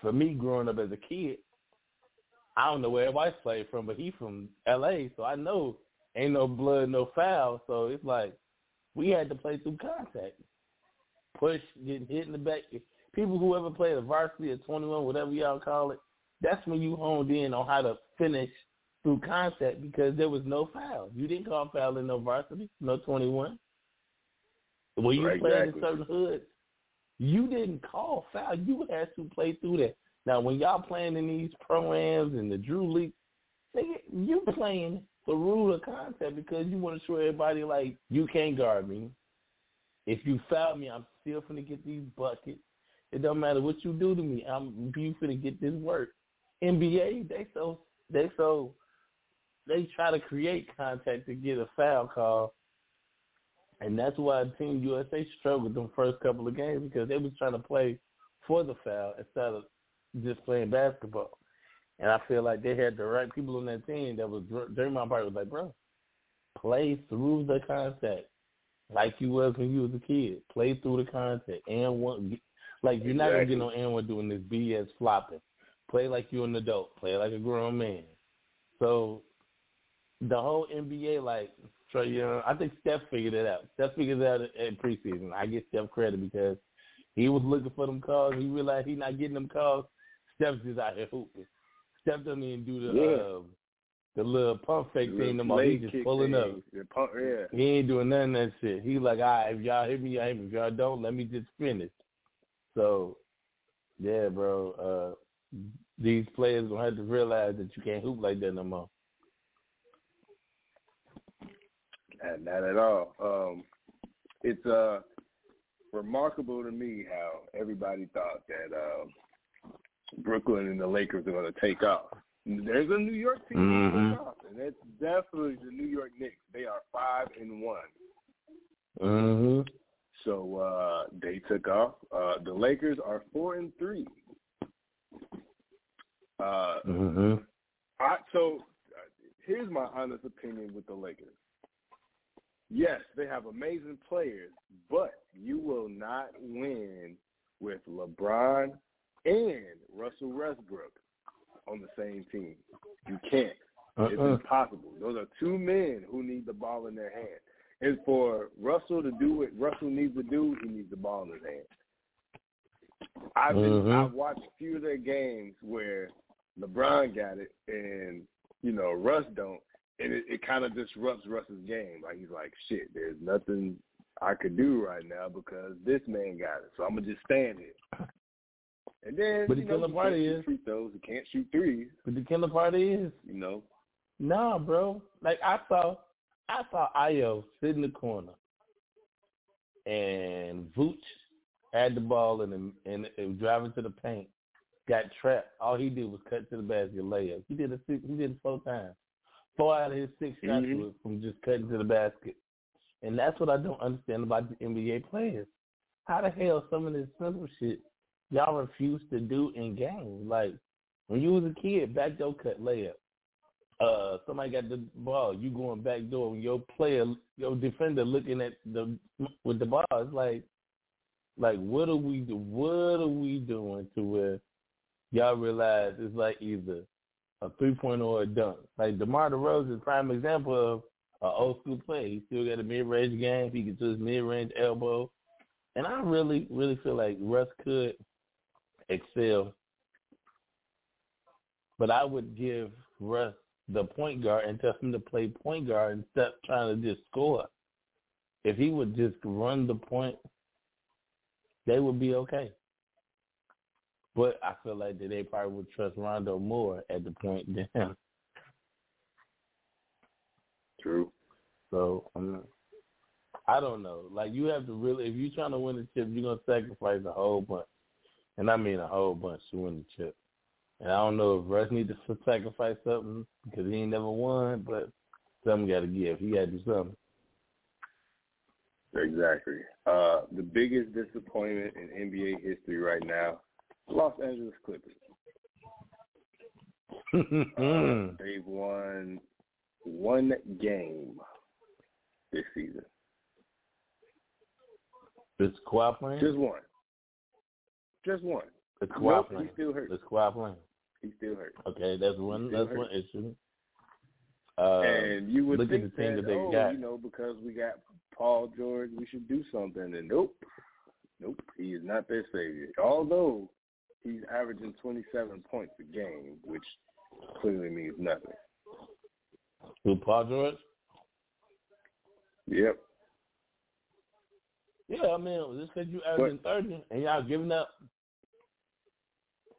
for me, growing up as a kid, I don't know where everybody played from, but he from L.A., so I know ain't no blood, no foul. So it's like we had to play through contact, push, getting hit in the back. People who ever played a varsity or 21, whatever y'all call it, that's when you honed in on how to finish through contact because there was no foul. You didn't call foul in no varsity, no 21. When you Right, played in certain hoods, you didn't call foul. You had to play through that. Now, when y'all playing in these pro-ams and the Drew League, nigga, you playing the rule of contact because you want to show everybody, like, you can't guard me. If you foul me, I'm still gonna get these buckets. It don't matter what you do to me. I'm you finna get this work. NBA, they so they so they try to create contact to get a foul call. And that's why Team USA struggled the first couple of games because they was trying to play for the foul instead of just playing basketball. And I feel like they had the right people on that team that was Draymond part was like, bro, play through the contact like you was when you was a kid. Play through the contact and one like you're not gonna get on anyone doing this BS flopping. Play like you're an adult. Play like a grown man. So the whole NBA, like Trae Young, I think Steph figured it out. Steph figured it out in preseason. I give Steph credit because he was looking for them calls. He realized he's not getting them calls. Steph's just out here hooping. Steph doesn't even do the Yeah. uh, the little pump fake thing no more. He's just pulling up. pump- yeah. He ain't doing none of that shit. He like, all right, if y'all hit me, y'all hit me. If y'all don't, let me just finish. So, yeah, bro. Uh, these players gonna have to realize that you can't hoop like that no more. Not, not at all. Um, it's uh, remarkable to me how everybody thought that um, Brooklyn and the Lakers are going to take off. There's a New York team Mhm. to off, and it's definitely the New York Knicks. They are five and one. Mm-hmm. So uh, they took off. Uh, the Lakers are four and three. Uh, Mm-hmm. I, so uh, here's my honest opinion with the Lakers. Yes, they have amazing players, but you will not win with LeBron and Russell Westbrook on the same team. You can't. It's Uh-uh. impossible. Those are two men who need the ball in their hand. And for Russell to do what Russell needs to do, he needs the ball in his hand. I've been, Mhm. I've watched a few of their games where LeBron got it and you know Russ don't, and it, it kind of disrupts Russ's game. Like he's like, shit, there's nothing I could do right now because this man got it, so I'm gonna just stand here. And then But you the know, killer he part is- free throws, he can't shoot threes. But the killer part is, you know, nah, bro. Like I saw, I saw Ayo sit in the corner, and Vooch had the ball and and, and, driving to the paint, got trapped. All he did was cut to the basket layup. He did. Six, he did it four times. Four out of his six shots Mhm. was from just cutting to the basket. And that's what I don't understand about the NBA players. How the hell some of this simple shit y'all refuse to do in games? Like when you was a kid, back door cut layup. Uh, somebody got the ball, you going back door. When your player, your defender looking at the with the ball, it's like, like what are we do? What are we doing to where y'all realize it's like either a three point or a dunk? Like DeMar DeRozan is prime example of an old school player. He still got a mid range game. He can do his mid range elbow, and I really, really feel like Russ could excel. But I would give Russ the point guard and tell him to play point guard instead of trying to just score. If he would just run the point, they would be okay. But I feel like that they probably would trust Rondo more at the point than him. True. So um, I don't know. Like you have to really, if you're trying to win the chip, you're gonna sacrifice a whole bunch, and I mean a whole bunch to win the chip. And I don't know if Russ needs to sacrifice something because he ain't never won, but something got to give. He got to do something. Exactly. Uh, the biggest disappointment in NBA history right now, Los Angeles Clippers. Uh, they've won one game this season. It's Kawhi playing. Just one. Just one. It's Kawhi Nope, playing. he's still hurt. It's Kawhi playing. He's still hurt. Okay, that's one. That's hurt. one issue. Uh, and you would look think at the team that, that they oh, got. you know, because we got Paul George, we should do something. And nope, nope, he is not their savior. Although he's averaging 27 points a game, which clearly means nothing. Who Paul George? Yep. Yeah, I mean, just because you averaging thirty and y'all giving up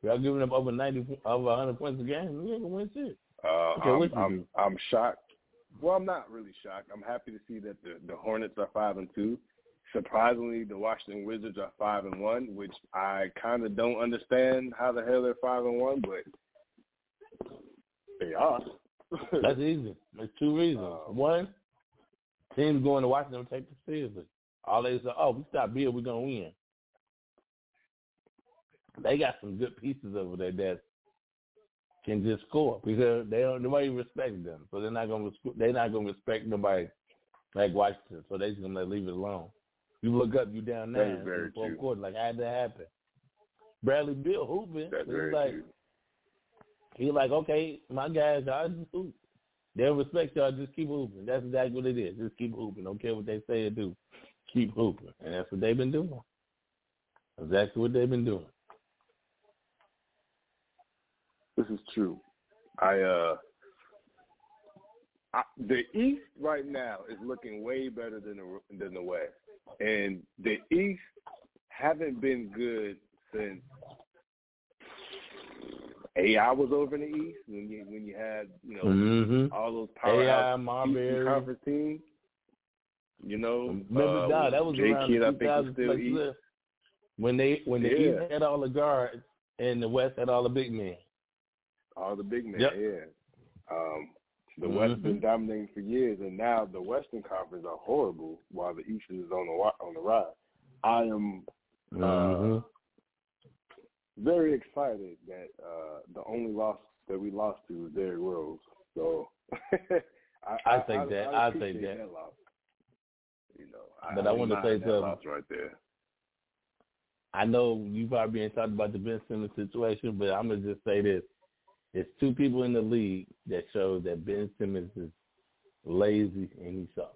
Y'all giving up over ninety, over hundred points a game. You ain't gonna win shit. Uh, Okay, I'm, I'm? I'm shocked. Well, I'm not really shocked. I'm happy to see that the the Hornets are five and two. Surprisingly, the Washington Wizards are five and one, which I kind of don't understand how the hell they're five and one, but they are. That's easy. There's two reasons. Uh, One, teams going to Washington take it seriously. All they say, oh, we stop Beal, we're gonna win. They got some good pieces over there that can just score because they don't nobody respect them, so they're not gonna they're not gonna respect nobody like Washington, so they're just gonna leave it alone. You look up, you down there in the fourth quarter, like how'd that happen? Bradley Beal hooping, That's like true. he like, okay, my guys, y'all just hoop. They'll respect y'all. Just keep hooping. That's exactly what it is. Just keep hooping. Don't care what they say or do. Keep hooping, and that's what they've been doing. Exactly what they've been doing. This is true. I uh, I, the East right now is looking way better than the than the West, and the East haven't been good since AI was over in the East when you when you had you know Mhm. all those AI, powerhouse. Eastern Conference teams. You know, Remember, uh, nah, that was J around Kidd, I think, still East. this. when they when the Yeah. East had all the guards and the West had all the big men. All the big men, Yep. yeah. Um, the West Mhm. been dominating for years, and now the Western Conference are horrible, while the Eastern is on the on the rise. I am uh, Mhm. very excited that uh, the only loss that we lost to was Derrick Rose. So I, I take that. I, I appreciate that. loss. You know, But I wouldn't wanna say something. right there. I know you probably ain't talking about the Ben Simmons situation, but I'm gonna just say this: it's two people in the league that show that Ben Simmons is lazy and he sucks.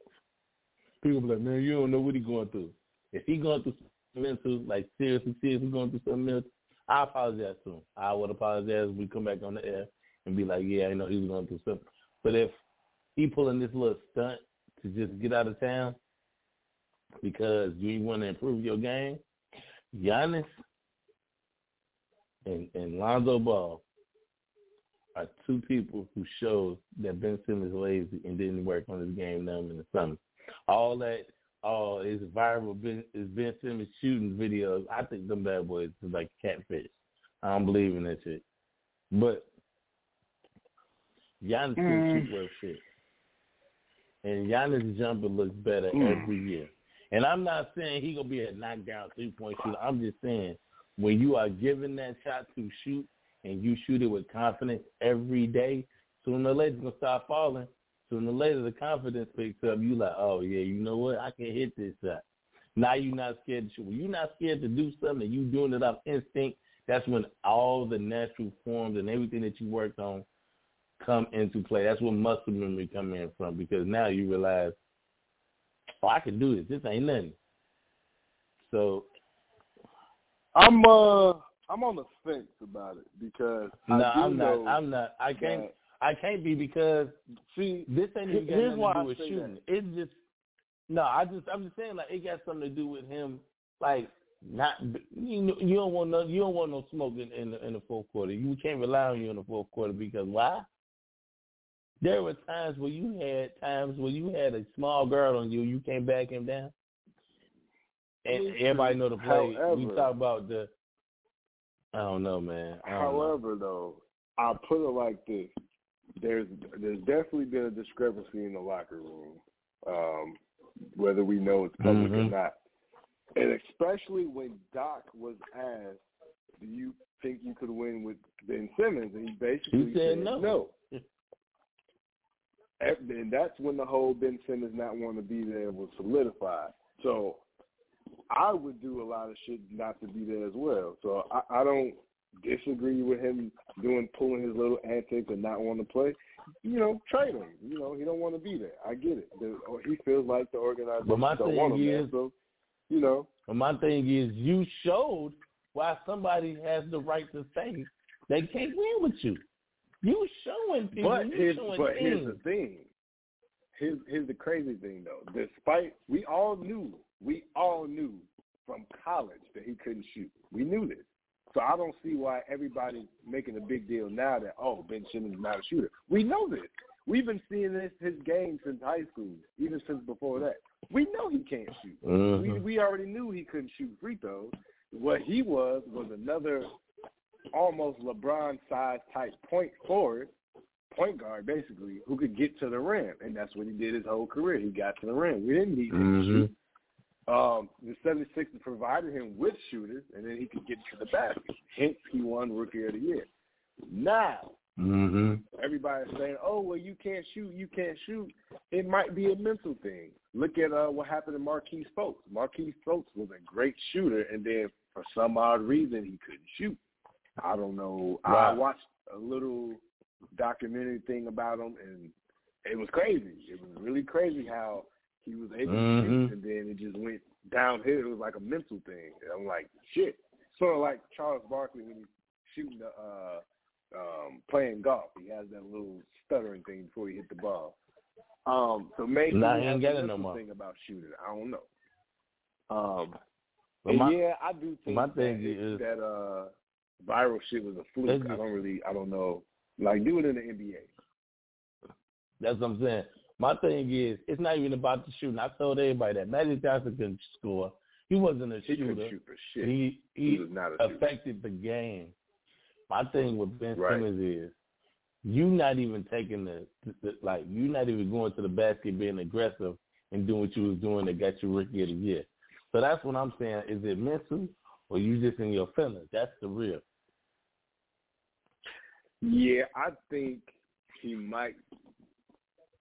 People be like, man, you don't know what he's going through. If he going through something mental, like seriously, seriously going through something mental, I apologize to him. I would apologize if we come back on the air and be like, yeah, I know he was going through something. But if he pulling this little stunt to just get out of town because you want to improve your game, Giannis and, and Lonzo Ball are two people who showed that Ben Simmons is lazy and didn't work on his game none in the summer. All that, all is viral ben, is Ben Simmons shooting videos. I think them bad boys is like catfish. I don't believe in that shit. But Giannis Mm. shoot well shit. And Giannis' jumper looks better Mm. every year. And I'm not saying he gonna be a knockdown three point shooter. I'm just saying when you are given that shot to shoot and you shoot it with confidence every day, sooner or later it's gonna start falling. Sooner or later the confidence picks up. You like, oh yeah, you know what? I can hit this shot. Now you're not scared to shoot. When you're not scared to do something you doing it off instinct, that's when all the natural forms and everything that you worked on come into play. That's where muscle memory come in from because now you realize, oh, I can do this. This ain't nothing. So I'm uh I'm on the fence about it because no, I I'm not. I'm not. I can't. that- I can't be because see this ain't even got nothing to do with shooting. It's just no. I just I'm just saying like it got something to do with him like not you know you don't want no you don't want no smoke in in the, in the fourth quarter. You can't rely on you in the fourth quarter because why? There were times where you had times where you had a small guard on you, you can't back him down. And everybody know the play. we However- talk about the. I don't know, man. Don't know. However, though, I'll put it like this: there's there's definitely been a discrepancy in the locker room, um, whether we know it's public or Mhm. not, and especially when Doc was asked, "Do you think you could win with Ben Simmons?" and he basically He said no. no. And and that's when the whole Ben Simmons not wanting to be there was solidified. So I would do a lot of shit not to be there as well. So I, I don't disagree with him doing pulling his little antics and not wanting to play. You know, trade him. You know, he don't want to be there. I get it. The, or he feels like the organization But my don't want him thing there. is- So you know, But my thing is, you showed why somebody has the right to say they can't win with you. You showing people. but here's showing but here's the thing. Here's here's the crazy thing though. Despite we all knew, we all knew from college that he couldn't shoot. We knew this. So I don't see why everybody's making a big deal now that oh Ben Simmons is not a shooter. We know this. We've been seeing this his game since high school, even since before that. We know he can't shoot. Mhm. We we already knew he couldn't shoot free throws. What he was was another almost LeBron size type point forward, point guard basically, who could get to the rim, and that's what he did his whole career. He got to the rim. We didn't need him to Mhm. shoot. Um, the 76ers provided him with shooters, and then he could get to the basket. Hence, he won Rookie of the Year. Now, Mhm. everybody's saying, "Oh, well, you can't shoot, you can't shoot." It might be a mental thing. Look at uh, what happened to Marquise Fultz. Marquise Fultz was a great shooter, and then for some odd reason, he couldn't shoot. I don't know. I watched a little documentary thing about him, and it was crazy. It was really crazy how he was able to Mhm. shoot, and then it just went downhill. It was like a mental thing. And I'm like, shit. Sort of like Charles Barkley when he's shooting the uh, um, playing golf. He has that little stuttering thing before he hit the ball. Um, so maybe Nah, he ain't it no more. thing about shooting. I don't know. Um, But my- yeah, I do think my thing that, is- that uh, viral shit was a fluke. I don't really, I don't know. Like do it in the NBA. That's what I'm saying. My thing is, it's not even about the shooting. I told everybody that Magic Johnson couldn't score. He wasn't a He shooter. shoot. He He he was not a shooter. affected the game. My thing with Ben Right. Simmons is, you not even taking the, the like you not even going to the basket being aggressive and doing what you was doing that got you rookie of the year. So that's what I'm saying. Is it mental or you just in your feelings? That's the real. Yeah, I think he might.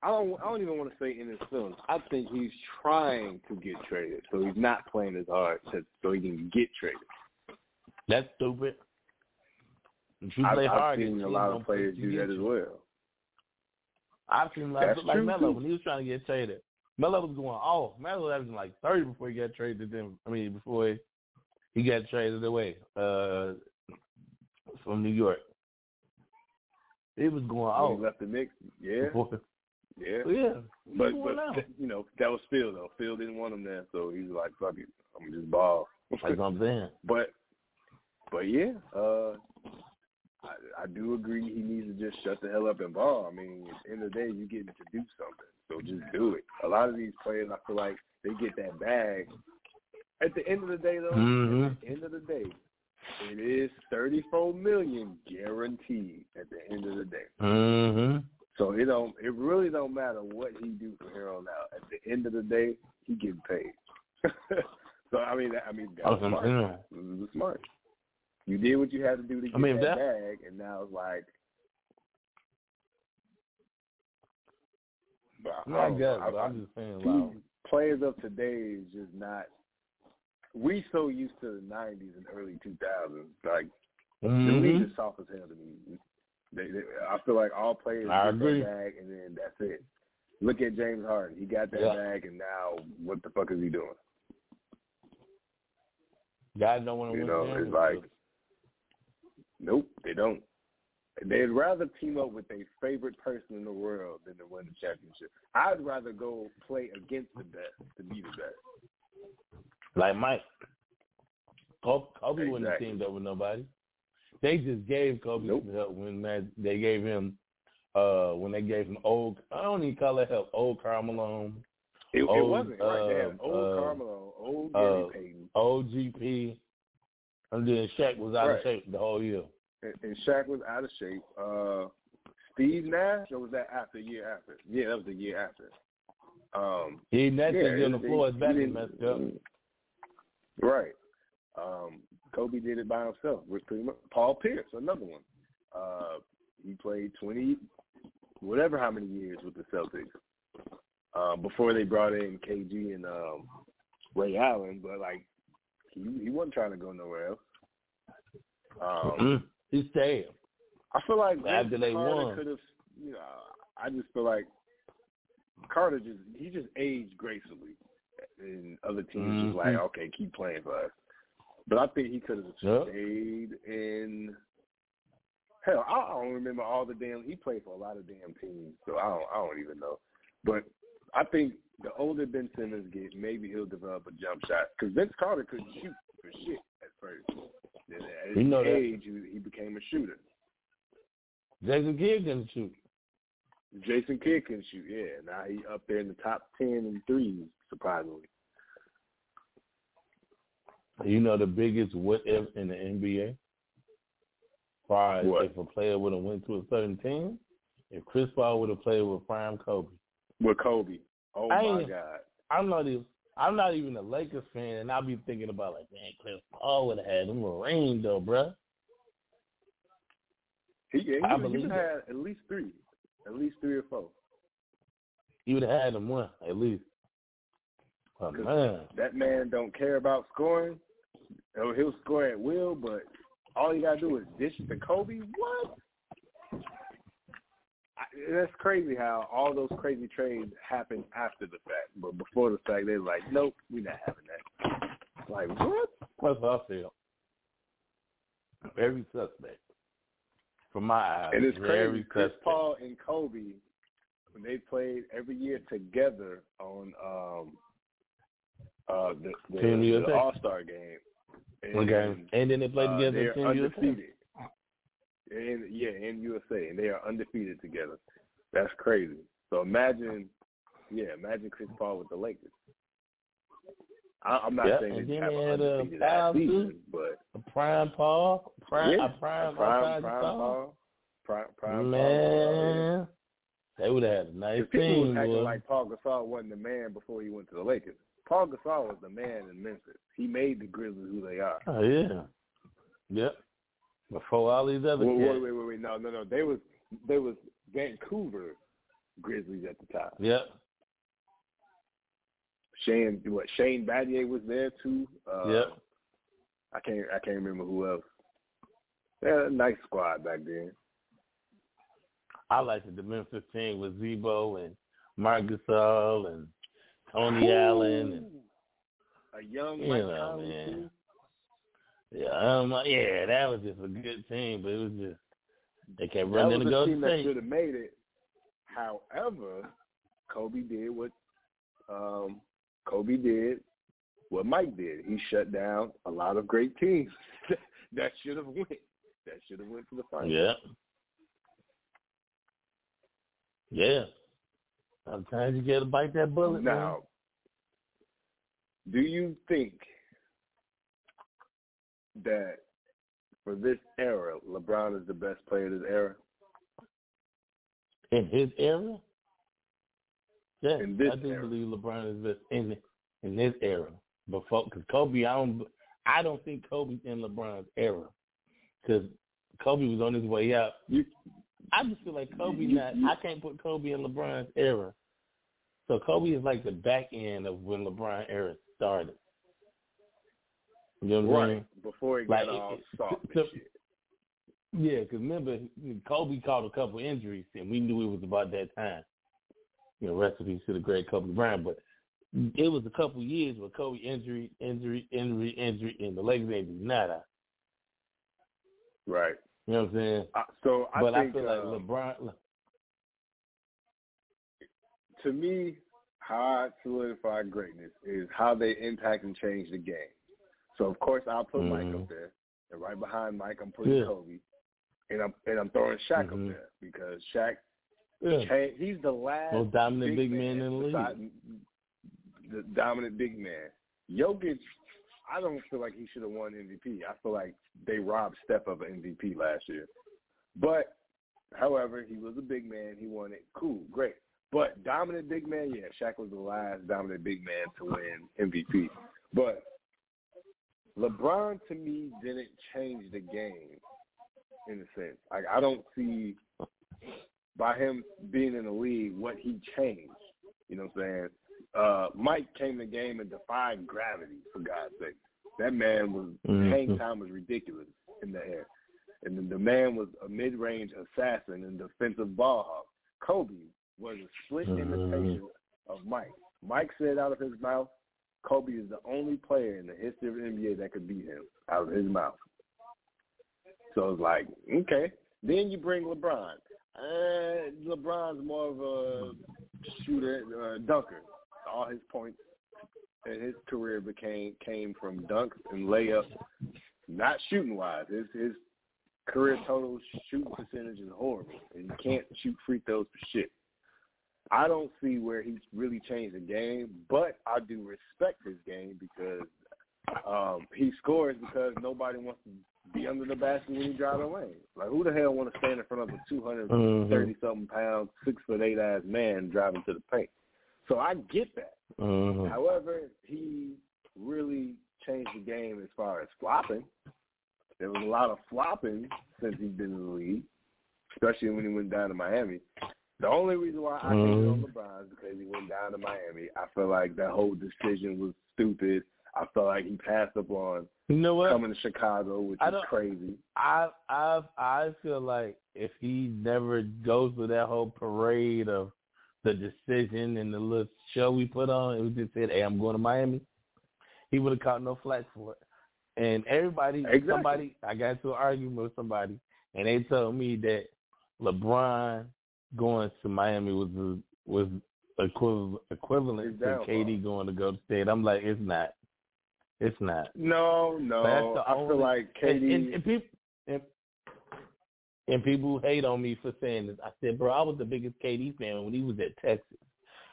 I don't. I don't even want to say in his feelings. I think he's trying to get traded, so he's not playing as hard to, so he can get traded. That's stupid. If you I've, play I've seen a lot of players do that as well. I've seen like, That's like Melo when he was trying to get traded. Melo was going off. Melo was averaging like thirty before he got traded. Then I mean before he, got traded away uh, from New York. He was going off. he left the Knicks, yeah, Before, yeah, yeah. But but out. you know that was Phil though. Phil didn't want him there, so he was like, "Fuck it, I'm just ball." That's what I'm saying. But but yeah, uh, I, I do agree he needs to just shut the hell up and ball. I mean, at the end of the day, you get to do something, so just do it. A lot of these players, I feel like they get that bag. At the end of the day, though, Mhm. at the end of the day, it is thirty-four million guaranteed. At the end of the day, Mm-hmm. So it don't. It really don't matter what he do from here on out. At the end of the day, he getting paid. so I mean, I mean, that's what smart. It was smart. You did what you had to do to get I mean, that, that- bag, and now it's like. I, I guess, I- I'm just saying, wow. players of today is just not. We so used to the '90s and early 2000s. Like mm-hmm. the league is soft as hell to me. They, they, I feel like all players I get agree. that bag, and then that's it. Look at James Harden. He got that Yeah. bag, and now what the fuck is he doing? Guys don't want to You win know, it's like, nope, they don't. They'd rather team up with their favorite person in the world than to win the championship. I'd rather go play against the best to be the best. Like Mike. Kobe, Kobe wouldn't have Exactly. teamed up with nobody. They just gave Kobe Nope. some help when that they gave him uh when they gave him old I don't even call it help, old Carmelo, It, it Old, wasn't right. Uh, old uh, Carmelo, old Gary uh, Payton, old GP, and then Shaq was out Right. of shape the whole year. and, and Shaq was out of shape. Uh, Steve Nash, or was that after year after? Yeah, that was the year after. Um, He that yeah, thing on the floor, his he back messed up. Right. Um, Kobe did it by himself with pretty much Paul Pierce, another one. Uh, he played twenty, whatever how many years with the Celtics. Um, before they brought in KG and um, Ray Allen, but like he he wasn't trying to go nowhere else. Um, Mm, he stayed. I feel like After they Carter won. could have, you know, I just feel like Carter just he just aged gracefully, and other teams was like, Mhm. okay, keep playing for us. But I think he could have Yep. stayed in. Hell, I don't remember all the damn. He played for a lot of damn teams, so I don't. I don't even know. But I think the older Ben Simmons gets, maybe he'll develop a jump shot because Vince Carter couldn't shoot for shit at first. At his You know that. age, he, he became a shooter. Jason Kidd can shoot. Jason Kidd can shoot. Yeah, now he up there in the top ten in threes. Surprisingly, You know the biggest what if in the NBA? Far as What? if a player would have went to a certain team, if Chris Paul would have played with prime Kobe. with Kobe. Oh I my God. I'm not even I'm not even a Lakers fan, and I'll be thinking about like, man, Chris Paul would have had him a ring though, bruh. He, yeah, I he, he would have had at least three, at least three or four. He would have had him one at least. Oh man, That man don't care about scoring. Oh, He'll score at will, but all you gotta do is dish it to Kobe. What? I, that's crazy how all those crazy trades happen after the fact, but before the fact they're like, nope, we're not having that. Like what? That's how I feel. Very suspect. From my eyes, And it's crazy. Chris. Paul and Kobe, when they played every year together on um uh the, the, the All Star game. Okay. And then they play uh, together they're in Team USA. undefeated. In, yeah, in USA, and they are undefeated together. That's crazy. So imagine, yeah, imagine Chris Paul with the Lakers. I, I'm not Yeah, saying and they have had a undefeated foul season, but A prime Paul, prime, yeah, a prime, a prime, prime. Paul, prime, prime Paul. Man, they would have had a nice people team, was acting boy. like Pau Gasol wasn't the man before he went to the Lakers. Pau Gasol was the man in Memphis. He made the Grizzlies who they are. Oh yeah, yep. Before all these other Wait, wait, wait, wait, wait. No, no, no. They was they was Vancouver Grizzlies at the time. Yep. Shane, what? Shane Battier was there too. Uh, Yep. I can't, I can't remember who else. They had a nice squad back then. I liked the Memphis team with Z-Bo and Marc Gasol and Tony Allen and A young you Mike know, man. Yeah, um, yeah, that was just a good team, but it was just they kept running to a go team that should have made it. However, Kobe did what um, Kobe did, what Mike did. He shut down a lot of great teams that should have went. That should have went to the finals. Yeah. Yeah. Sometimes you gotta bite that bullet. man. Now, do you think that for this era, LeBron is the best player of this era? in his era, yeah, In this I do era. believe LeBron is best in in this era. Before, because Kobe, I don't, I don't think Kobe's in LeBron's era, because Kobe was on his way out. You, I just feel like Kobe not. I can't put Kobe in LeBron's era. So Kobe is like the back end of when LeBron era started. You know what I'm saying? right before he Like, got all it- soft to- and. Yeah, because remember, Kobe caught a couple injuries, and we knew it was about that time. You know, recipes in to the great Kobe Bryant. But it was a couple years where Kobe injury, injury, injury, injury, and the Lakers ain't do nada. Right. You know what I'm saying? Uh, so I but think I feel like uh, LeBron. to me, how I solidify greatness is how they impact and change the game. So of course I'll put Mike Mhm. up there, and right behind Mike I'm putting Yeah. Kobe, and I'm and I'm throwing Shaq Mhm. up there because Shaq, Yeah. he's the last Most dominant big man in the league. the dominant big man. Jokic, I don't feel like he should have won MVP. I feel like they robbed Steph of an MVP last year. But, however, he was a big man. He won it. Cool, great. But dominant big man, yeah, Shaq was the last dominant big man to win MVP. But LeBron, to me, didn't change the game in a sense. Like I don't see by him being in the league what he changed. You know what I'm saying? Uh, Mike came to the game and defied gravity, for God's sake. That man was Mhm. hang time was ridiculous in the air. And then the man was a mid range assassin and defensive ball hawk. Kobe was a split Mhm. imitation of Mike. Mike said out of his mouth, Kobe is the only player in the history of the NBA that could beat him out of his mouth. So it's like, okay. Then you bring LeBron. Uh, LeBron's more of a shooter, uh, dunker. All his points in his career became came from dunks and layups not shooting wise. His his career total shooting percentage is horrible, and you can't shoot free throws for shit. I don't see where he's really changed the game, but I do respect his game because um, he scores because nobody wants to be under the basket when he drives the lane. Like who the hell want to stand in front of a two hundred thirty something pound, six foot eight ass man driving to the paint? So I get that. Mhm. However, he really changed the game as far as flopping. There was a lot of flopping since he's been in the league, especially when he went down to Miami. The only reason why I hate on Mhm. LeBron is because he went down to Miami. I feel like that whole decision was stupid. I felt like he passed up on You know what? coming to Chicago, which I is crazy. I I I feel like if he never goes through that whole parade of the decision and the little show we put on, it was just said, "Hey, I'm going to Miami." He would have caught no flack for it. And everybody, Exactly. somebody, I got into an argument with somebody, and they told me that LeBron going to Miami was a, was equivalent equivalent to. KD going to go to state. I'm like, it's not. It's not. No, no. That's the I only- feel like and, KD. and, and people and, and people hate on me for saying this. I said, bro, I was the biggest KD fan when he was at Texas.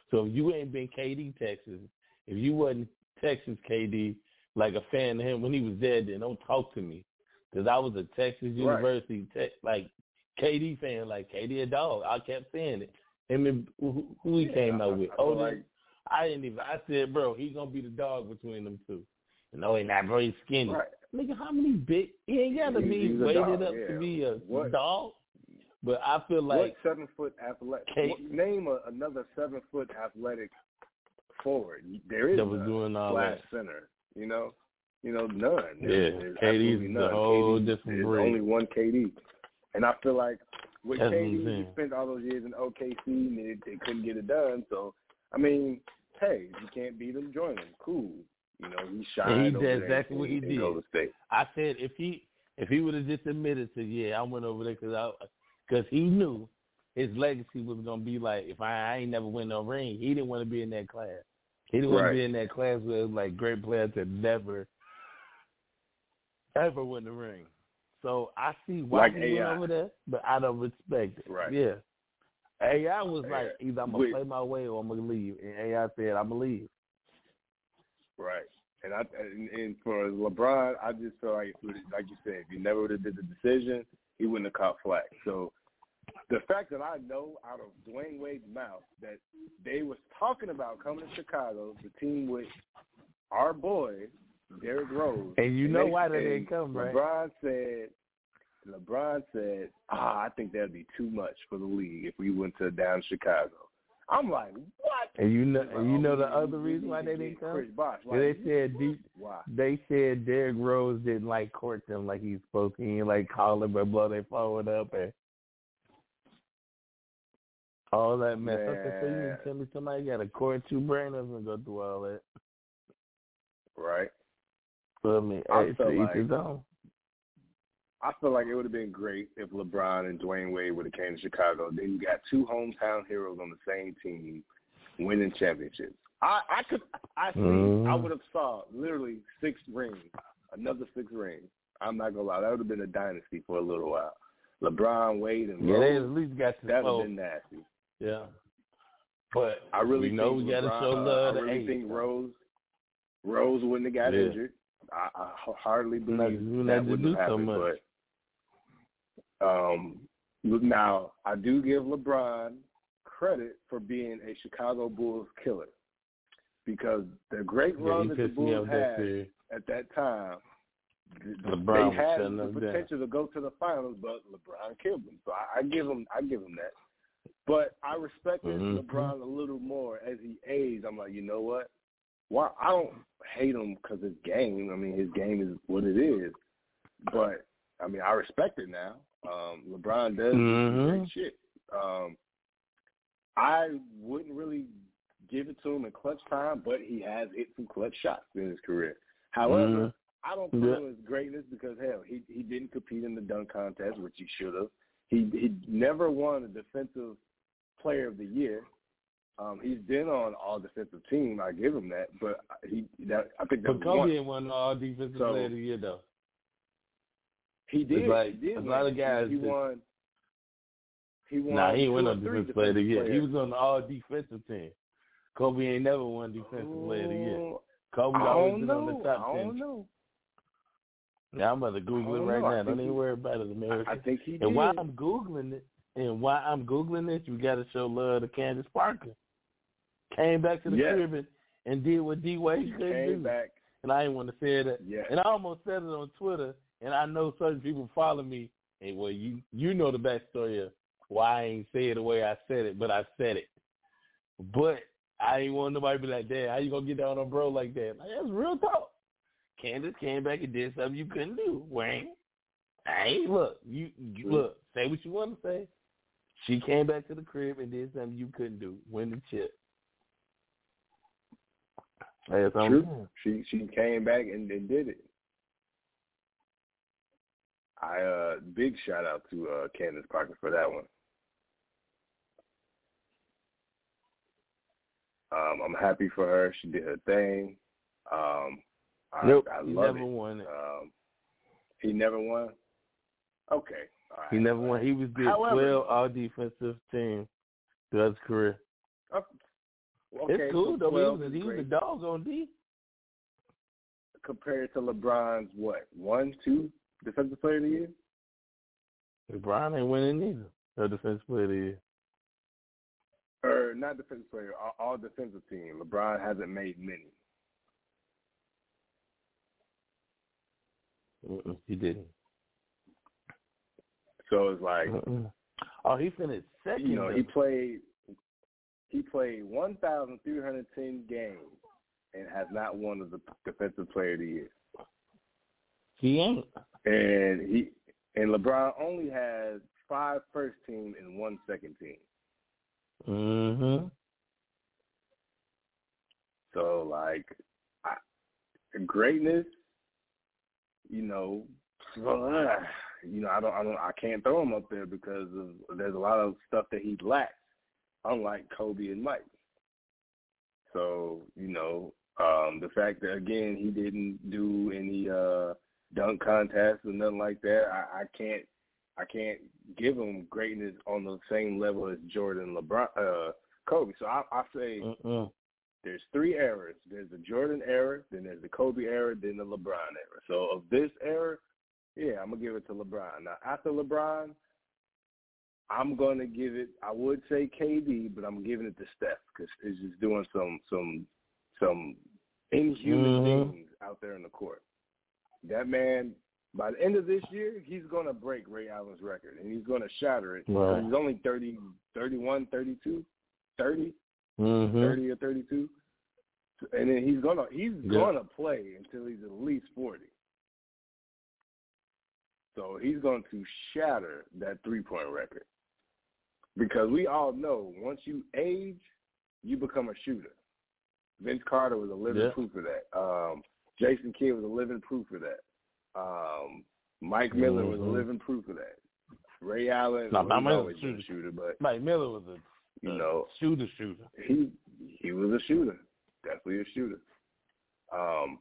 So if you ain't been KD Texas, if you wasn't Texas KD, like a fan of him when he was there, then don't talk to me, because I was a Texas University tech like KD fan, like KD a dog. I kept saying it. Him and who, who he came out with? I Oden. like- I didn't even. I said, bro, he's gonna be the dog between them two. No, he not, bro. He's skinny. Right. Nigga, how many big? He ain't got to be weighted up yeah. to be a What- dog. But I feel like what seven foot athletic? Name a, another seven foot athletic forward. There is That was doing all slash that. center. You know, you know none. Yeah, There's- KD's none. whole KD different breed. only one KD, and I feel like with That's KD, he spent all those years in OKC and they, they couldn't get it done. So I mean, hey, if you can't beat him, join him. Cool. You know, he shined. he did exactly what he did. Golden State. I said if he if he would have just admitted to yeah I went over there because I because he knew his legacy was gonna be like if I, I ain't never win no ring he didn't want to be in that class he didn't want Right. to be in that class where like great players that never ever win the ring. So I see why Like he went over there, but I don't respect it. Right. Yeah. AI was like either I'm gonna play my way or I'm gonna leave, and AI said I'm gonna leave. Right. And I and, and for LeBron, I just feel like like you said, if he never would have did the decision, he wouldn't have caught flack. So the fact that I know out of Dwyane Wade's mouth that they was talking about coming to Chicago, the team with our boy Derrick Rose, And you know they- why they didn't come, right? LeBron said. LeBron said, "Ah, I think that'd be too much for the league if we went to down Chicago." I'm like, what? And you know, and you "Oh, know the other reason why they didn't come. Bosh. Yeah, they said deep, why? they said Derrick Rose didn't like court them like he's supposed to. He didn't like call them and blow their forward up and all that mess. I said, so you Man. tell me somebody got a court two brain and go through all that? Right. So I mean, I hey, felt to like- his own. I feel like it would have been great if LeBron and Dwyane Wade would have came to Chicago. Then you got two hometown heroes on the same team winning championships. I, I could I see Mhm. I would have saw literally six rings, another six rings. I'm not gonna lie, that would have been a dynasty for a little while. LeBron, Wade, and Yeah, they at least got to that would have been nasty. Yeah, but I really we know think we got to LeBron- show uh, love I really think Rose Rose wouldn't have got Yeah. injured. I, I hardly believe you that wouldn't do have so happened. much. But um, now I do give LeBron credit for being a Chicago Bulls killer because the great run that the Bulls had at that time, LeBron they had the us down. potential to go to the finals, but LeBron killed them. So I, I give him, I give him that. But I respected Mhm. LeBron a little more as he aged. I'm like, you know what? Why I don't hate him because his game. I mean, his game is what it is. But I mean, I respect it now. Um, LeBron does Mhm. great shit. Um, I wouldn't really give it to him in clutch time, but he has hit some clutch shots in his career. However, Mhm. I don't put Yeah. him as greatness because hell, he he didn't compete in the dunk contest, which he should have. He he never won a defensive player of the year. Um, he's been on all defensive team. I give him that, but he that I think that But was Kobe one. ain't won all defensive So- player of the year though. He did. Like he did a lot of guys. He just- won. He won. Nah, he or three defensive player of the year. He was on the all defensive team. Kobe ain't never won defensive player of the year. Kobe always been on the know. top I ten. don't know. Yeah, I'm about to Google it right know. Now. think Don't even he- worry about it, America. I think he did. and while I'm Googling it, and while I'm Googling this, you got to show love to Candace Parker. Came back to the Yes. crib and, and did what D Wade couldn't came do. back. And I ain't want to say that. Yeah. And I almost said it on Twitter, and I know certain people follow me. And well, you you know the backstory of why I ain't say it the way I said it, but I said it. But I ain't want nobody to be like, "Dad, how you gonna get down on bro like that?" Like, that's real talk. Candace came back and did something you couldn't do. Wayne, Hey, look. You, you look. Say what you want to say. She came back to the crib and did something you couldn't do. Win the chip. That's True. She she came back and, and did it. I uh big shout out to uh Candace Parker for that one. Um, I'm happy for her. She did her thing. Um, I, Nope, I he never it. won it. Um, he never won. Okay, all right. He never won. He was did However- twelve all defensive team throughout his career. Oh, Okay, it's cool so though. He was, he was a great. dog on D. compared to LeBron's what one, two defensive player of the year. LeBron ain't winning either. No defensive player of the year. or not defensive player, all, all defensive team. LeBron hasn't made many. Mm-mm, he didn't. So it's like Mm-mm. Oh, he finished second. you know though. he played he played one thousand three hundred ten games and has not won as the defensive player of the year. He ain't. And he and LeBron only has five first team and one second team. Mm-hmm. So like I, greatness, you know, you know, I don't, I don't, I can't throw him up there because of there's a lot of stuff that he lacks, unlike Kobe and Mike. So you know, um, the fact that again he didn't do any uh, dunk contests or nothing like that, I, I can't, I can't give him greatness on the same level as Jordan, LeBron, uh, Kobe. So I, I say Mm-mm. there's three eras. There's the Jordan era, then there's the Kobe era, then the LeBron era. So of this era, yeah, I'm gonna give it to LeBron. Now after LeBron, I'm gonna give it. I would say KD, but I'm giving it to Steph because he's just doing some some some inhuman Mhm. things out there in the court. That man, by the end of this year, he's gonna break Ray Allen's record and he's gonna shatter it. Right. He's only 30, 31, 32, 30. Mm-hmm. 30 or 32. And then he's gonna he's Yeah. gonna play until he's at least 40. So he's going to shatter that three point record. Because we all know once you age, you become a shooter. Vince Carter was a living Yeah. proof of that. Um, Jason Kidd was a living proof of that. Um, Mike Miller was a Mhm. living proof of that. Ray Allen No, Miller always was a shooter, but Mike Miller was a you know shooter shooter. he he was a shooter, definitely a shooter. Um,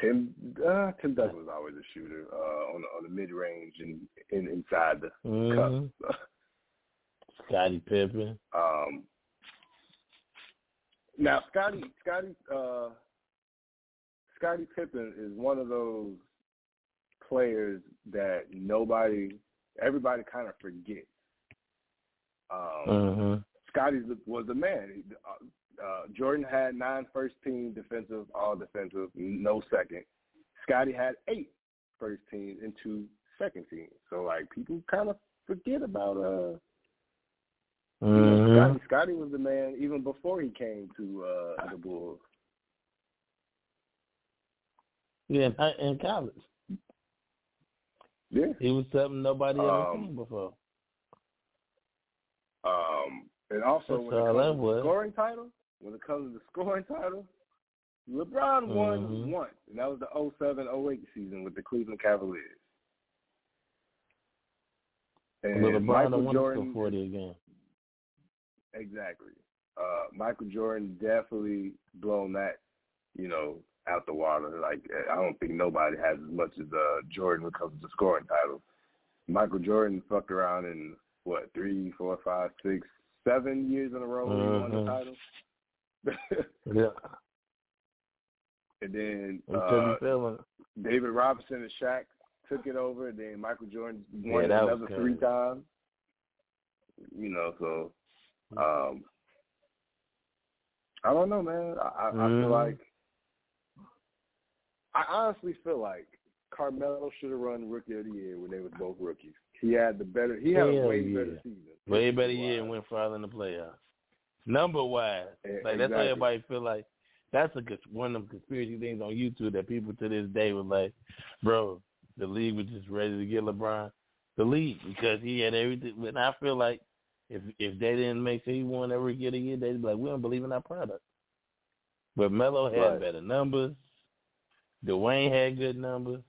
Tim uh, Tim Duncan was always a shooter uh, on the, on the mid range and in, inside the Mhm. cup. Scottie Pippen. Um, now Scotty Scotty uh, Scottie Pippen is one of those players that nobody everybody kind of forgets. Um, Mm-hmm. Scotty was the man. Uh, uh, Jordan had nine first team defensive, all defensive, no second. Scotty had eight first team and two second team. So like people kind of forget about uh you know, Mm-hmm. Scotty. Scotty was the man even before he came to uh the Bulls. Yeah, in, college. Yeah. He was something nobody ever Um, seen before. Um and also That's when it comes to the scoring title, when it comes to the scoring title, LeBron won Mhm. once, and that was the 07-08 season with the Cleveland Cavaliers. And LeBron Michael don't want to Jordan, forty again. Exactly. Uh, Michael Jordan definitely blown that, you know, out the water. Like I don't think nobody has as much as uh, Jordan when it comes to scoring titles. Michael Jordan fucked around in what three, four, five, six, seven years in a row mm-hmm. he won the mm-hmm. title. yeah. And then uh, David Robinson and Shaq took it over. And then Michael Jordan won yeah, another three times. You know, so um, I don't know, man. I, I, mm. I feel mm-hmm. like I honestly feel like Carmelo should have run Rookie of the Year when they were both rookies. He had the better. He had Hell a way yeah. better season. Way better year and went farther in the playoffs. Number wise, like exactly. that's how everybody feel like that's a one of them conspiracy things on YouTube that people to this day were like, bro, the league was just ready to get LeBron the league because he had everything. And I feel like if if they didn't make sure he won every year, the year, they'd be like, we don't believe in our product. But Melo had right. better numbers. Dwyane had good numbers.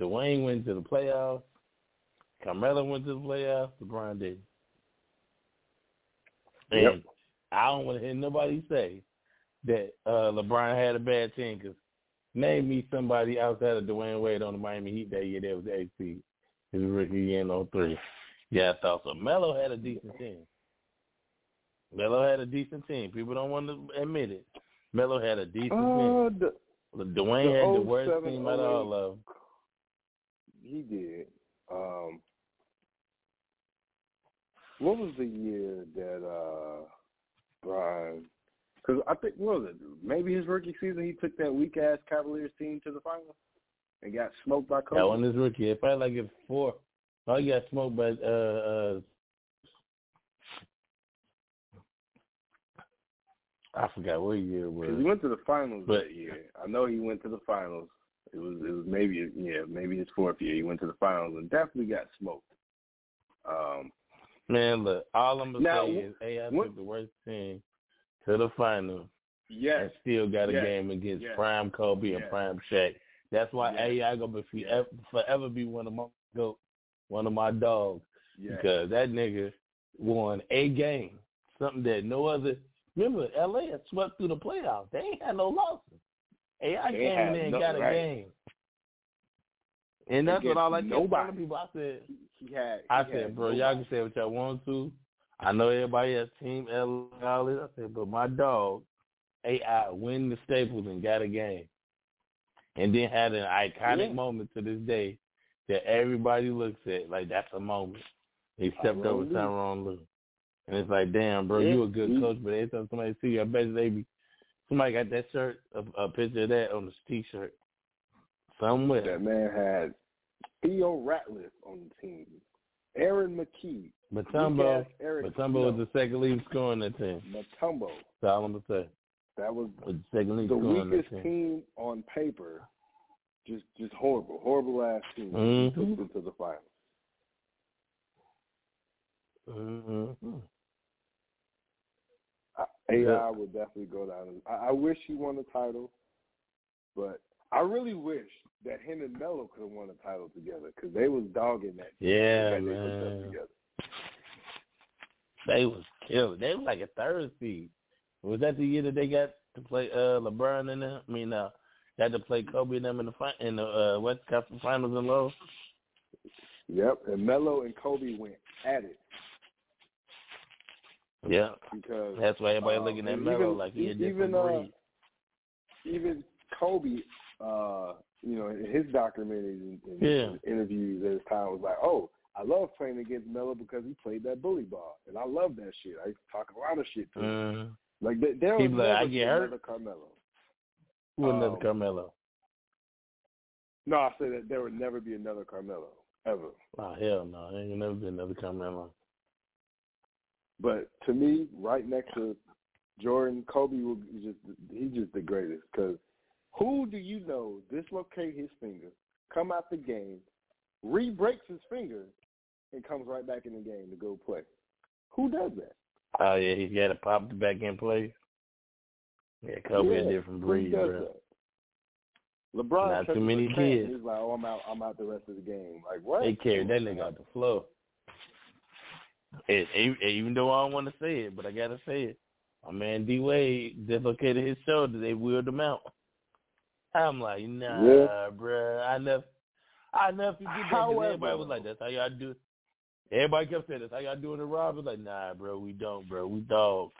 Dwyane went to the playoffs. Carmelo went to the playoffs. LeBron did. And yep. I don't want to hear nobody say that uh, LeBron had a bad team because name me somebody outside of Dwyane Wade on the Miami Heat that year that was seed. His rookie year in 03. Yeah, I thought so. Melo had a decent team. Melo had a decent team. People don't want to admit it. Melo had a decent uh, team. The, Dwyane the had the worst team out of all of them. He did. Um, what was the year that uh Brian? Because I think what was it? Maybe his rookie season, he took that weak ass Cavaliers team to the finals and got smoked by Kobe. That one is rookie. It probably like it four. Oh, he got smoked by uh uh. I forgot what year it was. He went to the finals but, that year. I know he went to the finals. It was it was maybe yeah maybe his fourth year. He went to the finals and definitely got smoked. Um, Man, look, all I'm gonna now, say is AI what, took the worst team to the final. Yes. And still got a yes. game against yes. Prime Kobe yes. and Prime Shaq. That's why. AI gonna be forever, forever be one of my go one of my dogs. Yes. Because that nigga won a game. Something that no other remember LA had swept through the playoffs. They ain't had no losses. AI they came in there and no, got a right. game. And that's what all I kept telling people. I said, he had. He I said, bro, y'all can say what y'all want to. I know everybody has Team L. I said, but my dog, AI, win the Staples and got a game, and then had an iconic yeah. moment to this day that everybody looks at like that's a moment. He stepped over Tyronn Lue. And it's like, damn, bro, yeah. you a good coach, but every time somebody see you, I bet they be somebody got that shirt, a, a picture of that on the t-shirt somewhere. That man had Theo Ratliff on the team, Aaron McKie. Mutombo, Matumbo was the second lead scorer on that team. Mutombo. That's all I'm gonna say. That was, was the second lead the weakest team. team. on paper. Just, just horrible, horrible ass team. Mm-hmm. Took them to the finals. Mm-hmm. AI yeah. would definitely go down. I, I wish he won the title, but I really wish that him and Melo could have won the title together because they was dogging that. Yeah, that man. They, they was killed. They was like a third seed. Was that the year that they got to play uh LeBron and them? I mean, uh, got to play Kobe and them in the fi- in the uh, West Conference Finals in Low. Yep, and Melo and Kobe went at it. Yeah, because that's why everybody uh, looking at Melo like he a different even. Uh, even Kobe, uh, you know, in his documentaries and, and yeah. interviews at his time was like, oh, I love playing against Melo because he played that bully ball, and I love that shit. I talk a lot of shit to him. Mm-hmm. Like there, there was never like, I get hurt. Carmelo. Who um, another Carmelo? No, I said that there would never be another Carmelo ever. Oh hell no, there ain't never be another Carmelo. But to me, right next to Jordan, Kobe will just he's just the greatest because who do you know dislocate his finger, come out the game, re-breaks his finger, and comes right back in the game to go play? Who does that? Oh yeah, he's got to pop the back in place. Yeah, Kobe yeah, a different breed, bro. LeBron Not too many kids. He's like, oh, I'm out. I'm out the rest of the game. Like what? They carried that nigga out the floor. It, even though I don't want to say it, but I gotta say it. My man D Wade dislocated his shoulder. They wheeled him out. I'm like, nah, Yeah. bruh. I never, I never forget that. everybody was like, that's how y'all do. it. Everybody kept saying, that's how y'all doing it, Rob. I was like, nah, bro, we don't, bro. We dog.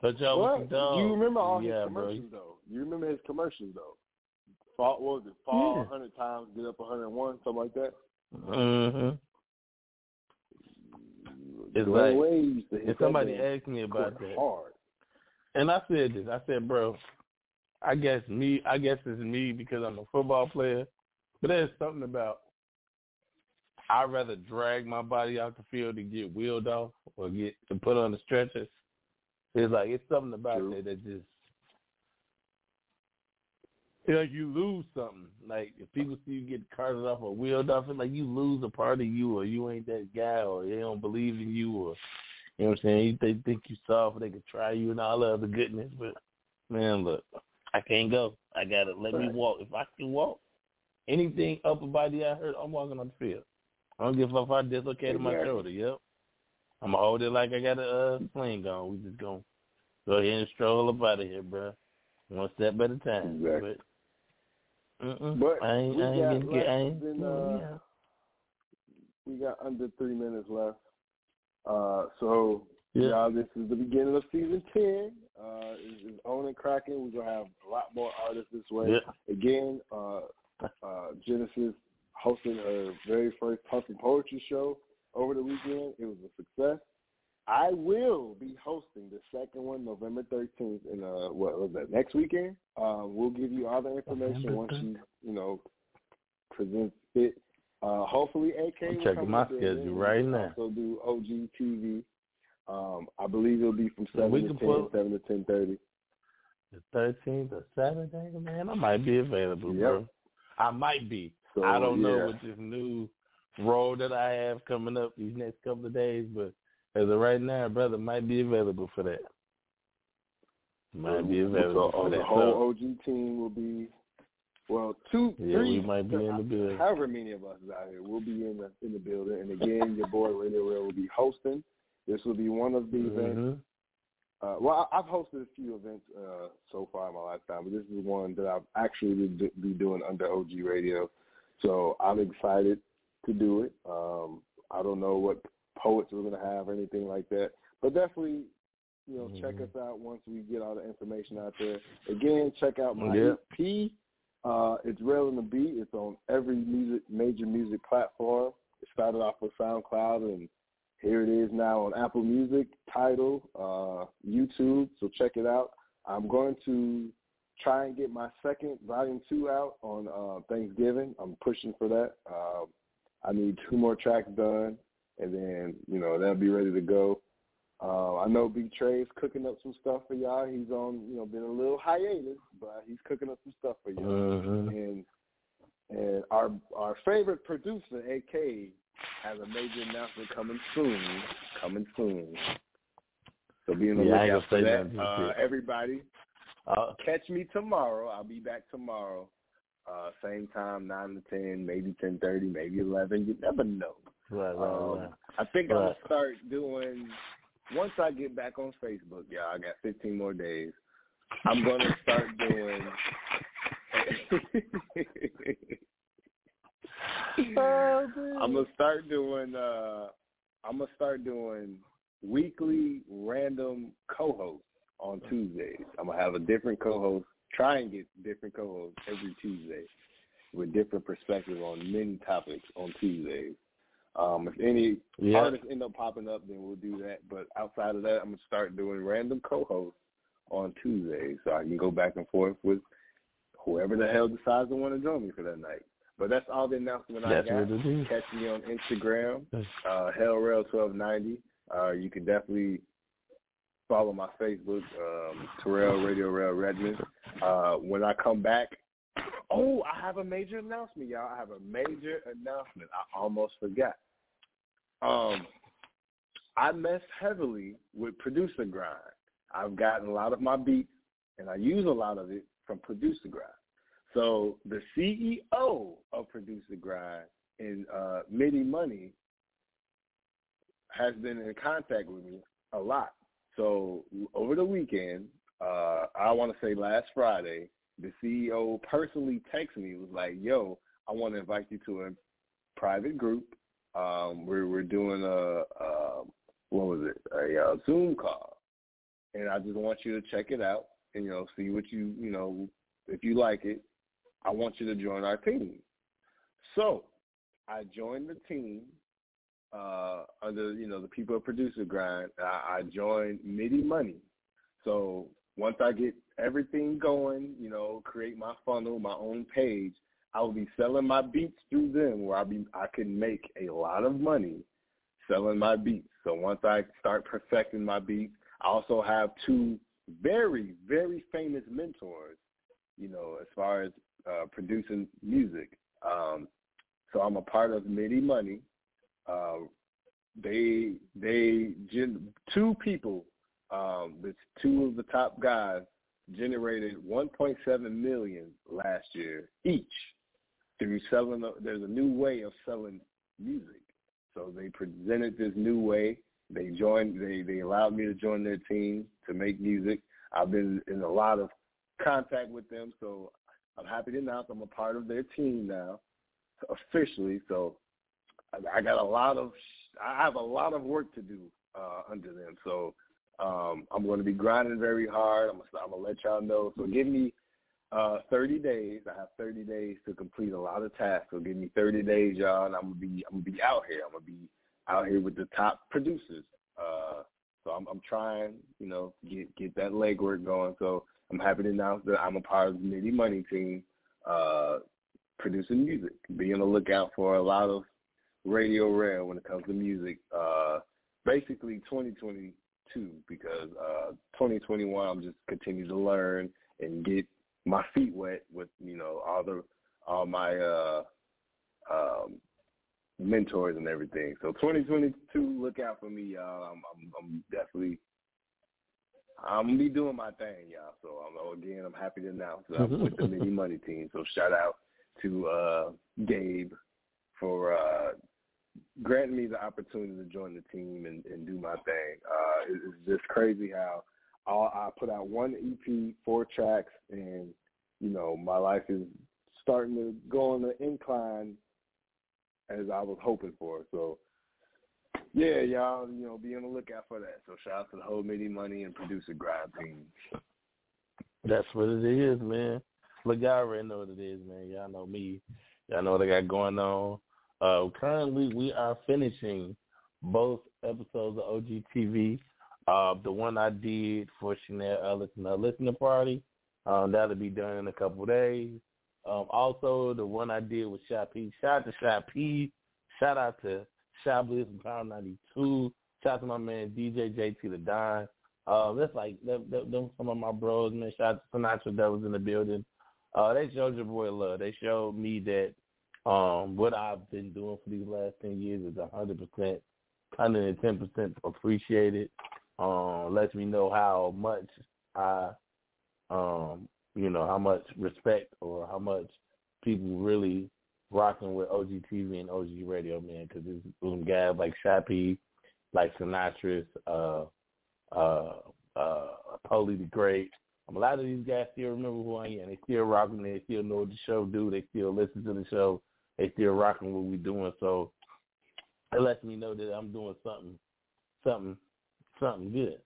But y'all the dog. you remember all his yeah, bro. commercials though. You remember his commercials though. Fall what was it? Fall Yeah. a hundred times, get up a hundred and one, something like that. Mm-hmm. It's like, to if somebody asked me about that, hard. and I said this, I said, bro, I guess me, I guess it's me because I'm a football player, but there's something about I'd rather drag my body out the field to get wheeled off or get to put on the stretchers. It's like it's something about True. that that just you know, you lose something. Like if people see you get carted off or wheeled off, it's like you lose a part of you, or you ain't that guy, or they don't believe in you, or you know what I'm saying. They think you soft, they could try you and all the other goodness. But man, look, I can't go. I gotta let me walk. If I can walk, anything upper body I hurt, I'm walking on the field. I don't give a fuck if I dislocated my shoulder. Yep. I'm gonna hold it like I got a uh, sling on. We just gonna go ahead and stroll up out of here, bro. One step at a time. Exactly. But, But I ain't, we I ain't gonna get, I ain't, than, yeah. uh, we got under three minutes left. Uh, so Yeah. y'all, this is the beginning of season ten. Uh, it's, it's on and cracking. We're gonna have a lot more artists this way. Yeah. Again, uh, uh, Genesis hosted her very first Puff and Poetry show over the weekend. It was a success. I will be hosting the second one November 13th in uh what was that next weekend? Uh, we'll give you all the information November once you you know present it. Uh, hopefully AK. I'm will checking my schedule right now. Also do OG TV. Um, I believe it'll be from seven to can ten, pull- seven to ten thirty. The thirteenth of Saturday, man, I might be available, Yep. bro. I might be. So, I don't know yeah. with this new role that I have coming up these next couple of days, but as of right now, brother, might be available for that. Might be available so, for the that. whole OG team will be well, two, Yeah, three, we might be in the building. However many of us is out here, we'll be in the in the building. And again, your boy RadioRell will be hosting. This will be one of the events. Mhm. Uh, well, I've hosted a few events uh, so far in my lifetime, but this is one that I've actually be be doing under OG Radio. So I'm excited to do it. Um, I don't know what poets we're going to have or anything like that, but definitely, you know, check Mhm. us out once we get all the information out there. Again, check out my Yeah. EP. Uh, it's Rail in the Beat. It's on every music major music platform. It started off with SoundCloud and here it is now on Apple Music, Tidal, uh, YouTube. So check it out. I'm going to try and get my second volume two out on uh, Thanksgiving. I'm pushing for that. Uh, I need two more tracks done, and then you know that'll be ready to go. Uh, I know Big Trey's cooking up some stuff for y'all. He's on, you know, been a little hiatus, but he's cooking up some stuff for y'all. Mhm. And and our our favorite producer, AK, has a major announcement coming soon. Coming soon. So be on the Yeah, lookout for say that. Uh, everybody, Uh, catch me tomorrow. I'll be back tomorrow. Uh, same time, nine to ten, maybe ten thirty, maybe eleven. You never know. right, right, Um, right. I think I'm gonna start doing once I get back on Facebook, y'all. I got 15 more days. I'm gonna start doing. I'm gonna start doing. uh I'm gonna start doing weekly random co-hosts on Tuesdays. I'm gonna have a different co-host. Try and get different co-hosts every Tuesday with different perspectives on many topics on Tuesdays. Um, if any Yeah. artists end up popping up, then we'll do that. But outside of that, I'm gonna start doing random co-hosts on Tuesdays, so I can go back and forth with whoever the hell decides to want to join me for that night. But that's all the announcement That's I got. what it is. Catch me on Instagram, uh, HellRail1290. Uh, you can definitely follow my Facebook, um, Terrell RadioRell Redmond. Uh, when I come back, oh, I have a major announcement, y'all. I have a major announcement. I almost forgot. Um, I mess heavily with producer grind. I've gotten a lot of my beats, and I use a lot of it from producer grind. So the CEO of Producer Grind in uh, MIDI Money has been in contact with me a lot. So over the weekend, uh, I want to say last Friday, the CEO personally texted me was like, "Yo, I want to invite you to a private group. Um, we're we're doing a, a what was it a, a Zoom call, and I just want you to check it out and you know see what you you know if you like it. I want you to join our team." So I joined the team uh, under you know the people producer grind. I, I joined MIDI Money. So once I get everything going, you know, create my funnel, my own page, I will be selling my beats through them where I be I can make a lot of money selling my beats. So once I start perfecting my beats, I also have two very, very famous mentors, you know, as far as uh, producing music. Um, so I'm a part of MIDI Money. Uh, they they two people, um, the two of the top guys generated 1.7 million last year each through selling. There's a new way of selling music, so they presented this new way. They joined. They they allowed me to join their team to make music. I've been in a lot of contact with them, so I'm happy to announce I'm a part of their team now officially. So I, I got a lot of I have a lot of work to do uh, under them. So um, I'm going to be grinding very hard. I'm gonna, let y'all know. So give me uh, 30 days. I have 30 days to complete a lot of tasks. So give me 30 days, y'all, and I'm gonna be I'm gonna be out here. I'm gonna be out here with the top producers. Uh, so I'm, I'm trying, you know, get get that legwork going. So I'm happy to announce that I'm a part of the MIDI Money team. Uh, producing music. Be on the lookout for a lot of RadioRell when it comes to music. Uh, basically 2022 because uh, 2021 I'm just continue to learn and get my feet wet with you know all the all my uh, um, mentors and everything. So 2022, look out for me, y'all. I'm, I'm, I'm definitely I'm gonna be doing my thing, y'all. So I'm, again, I'm happy to announce that I'm with the MIDI Money team. So shout out to uh, Gabe for uh, granting me the opportunity to join the team and, and do my thing. Uh, it's just crazy how all, I put out one EP, four tracks, and you know my life is starting to go on the incline as I was hoping for. So yeah, y'all, you know, be on the lookout for that. So shout out to the whole MIDI Money and producer grind team. That's what it is, man. Look, y'all already know what it is, man. Y'all know me. Y'all know what I got going on. Uh, currently, we are finishing both episodes of OGTV. Uh, the one I did for Chanel Ellis and the listening party, um, that'll be done in a couple days. Um, also, the one I did with P. Shout out to P. Shout out to Shot Bliss from Power 92. Shout out to my man DJ JT the Don. Uh, that's like them, them, some of my bros, man. Shout out to Sinatra that was in the building. Uh, they showed your boy love. They showed me that um, what I've been doing for these last ten years is hundred percent, hundred and ten percent appreciated. Um, lets me know how much I, um, you know, how much respect or how much people really rocking with OGTV and OG Radio, man. Because there's some guys like Shappy, like Sinatra's, uh, uh, uh, Polly the Great, a lot of these guys still remember who I am. They still rocking. They still know what the show do. They still listen to the show. They still rocking what we doing. So it lets me know that I'm doing something, something, something good.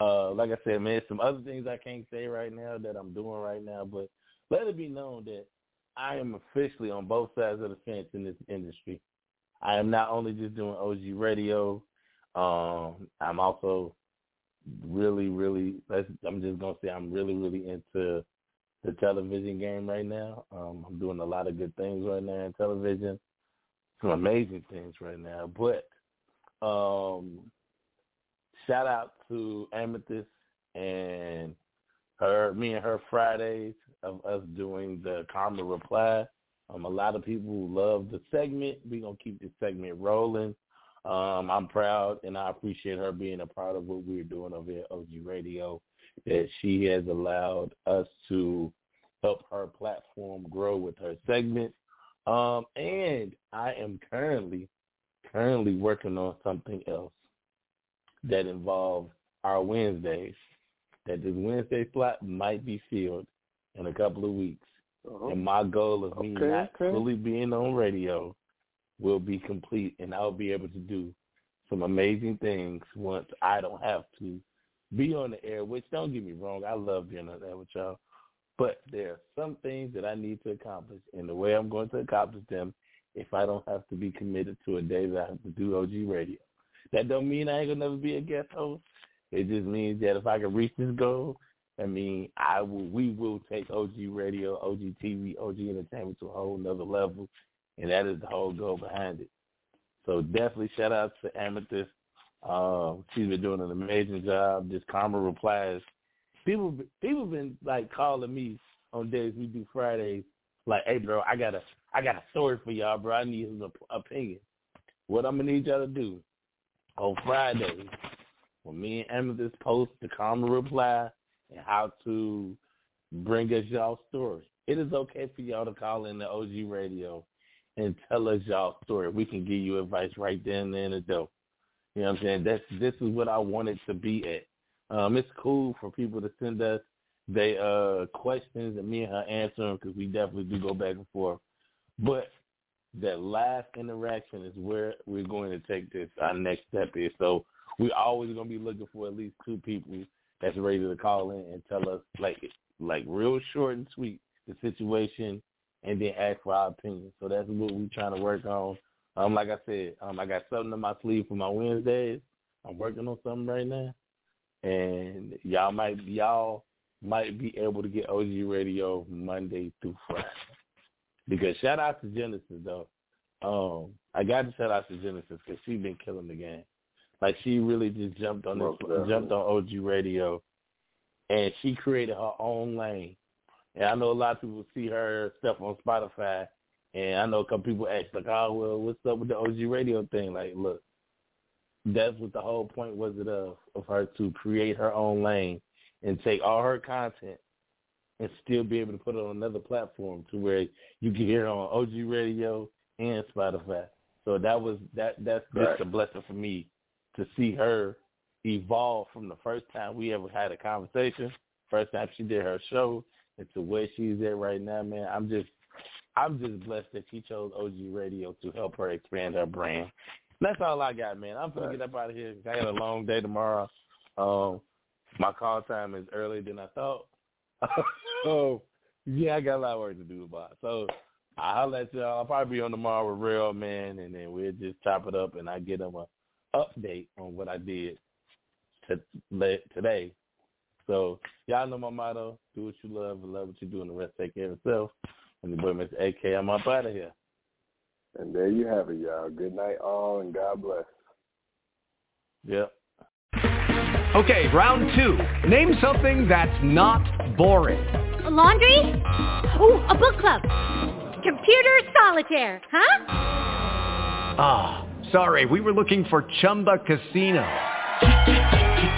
Uh, like I said, man, some other things I can't say right now that I'm doing right now, but let it be known that I am officially on both sides of the fence in this industry. I am not only just doing OG radio. Um, I'm also really, really, I'm just gonna say I'm really, really into the television game right now. Um, I'm doing a lot of good things right now in television, some amazing things right now. But um, shout out to Amethyst and her, me and her Fridays of us doing the Karma Reply. Um, a lot of people love the segment. We're gonna keep this segment rolling. Um, I'm proud and I appreciate her being a part of what we're doing over at OG Radio, that she has allowed us to help her platform grow with her segment. Um, and I am currently, currently working on something else that involves our Wednesdays, that this Wednesday slot might be filled in a couple of weeks. Uh-huh. And my goal of me Okay, not okay. fully being on radio will be complete, and I'll be able to do some amazing things once I don't have to be on the air. Which don't get me wrong, I love being on the air with y'all, but there are some things that I need to accomplish, and the way I'm going to accomplish them, if I don't have to be committed to a day that I have to do OG radio. That don't mean I ain't gonna never be a guest host. It just means that if I can reach this goal, I mean, I will. We will take OG radio, OG TV, OG entertainment to a whole nother level, and that is the whole goal behind it. So definitely shout out to Amethyst. Um, she's been doing an amazing job. Just karma replies. People, people been like calling me on days we do Fridays, like, "Hey, bro, I got a, I got a story for y'all, bro. I need op- opinion. What I'm gonna need y'all to do on Fridays when me and Amethyst post the karma reply and how to bring us y'all story. It is okay for y'all to call in the OG radio and tell us y'all story. We can give you advice right then and the dope. You know what I'm saying? That's this is what I wanted to be at. Um, it's cool for people to send us they uh questions and me and her answer them because we definitely do go back and forth. But that last interaction is where we're going to take this. Our next step is so we're always going to be looking for at least two people that's ready to call in and tell us like like real short and sweet the situation, and then ask for our opinion. So that's what we're trying to work on. Um, like I said, um, I got something in my sleeve for my Wednesdays. I'm working on something right now, and y'all might y'all might be able to get OG Radio Monday through Friday. Because shout out to Genesis though. Um, I got to shout out to Genesis because she been killing the game. Like she really just jumped on this, jumped on OG Radio, and she created her own lane. And I know a lot of people see her stuff on Spotify, and I know a couple people ask like, "Oh, well, what's up with the OG Radio thing?" Like, look, that's what the whole point was it of of her to create her own lane and take all her content and still be able to put it on another platform to where you can hear it on OG Radio and Spotify. So that was that that's Right. just a blessing for me to see her evolve from the first time we ever had a conversation, first time she did her show, and to where she's at right now, man. I'm just I'm just blessed that she chose OG Radio to help her expand her brand. That's all I got, man. I'm gonna get up out of here I got a long day tomorrow. Um, my call time is earlier than I thought. so yeah, I got a lot of work to do about. So I'll let y'all. I'll probably be on tomorrow with Real Man, and then we'll just chop it up, and I get them a update on what I did to, today. So y'all know my motto: do what you love, and love what you do, and the rest take care of itself. And the boy, Mr. AK, I'm up out of here. And there you have it, y'all. Good night, all, and God bless. Yep. Okay, round two. Name something that's not boring. A laundry? Ooh, a book club. Computer solitaire, huh? Ah, sorry, we were looking for Chumba Casino.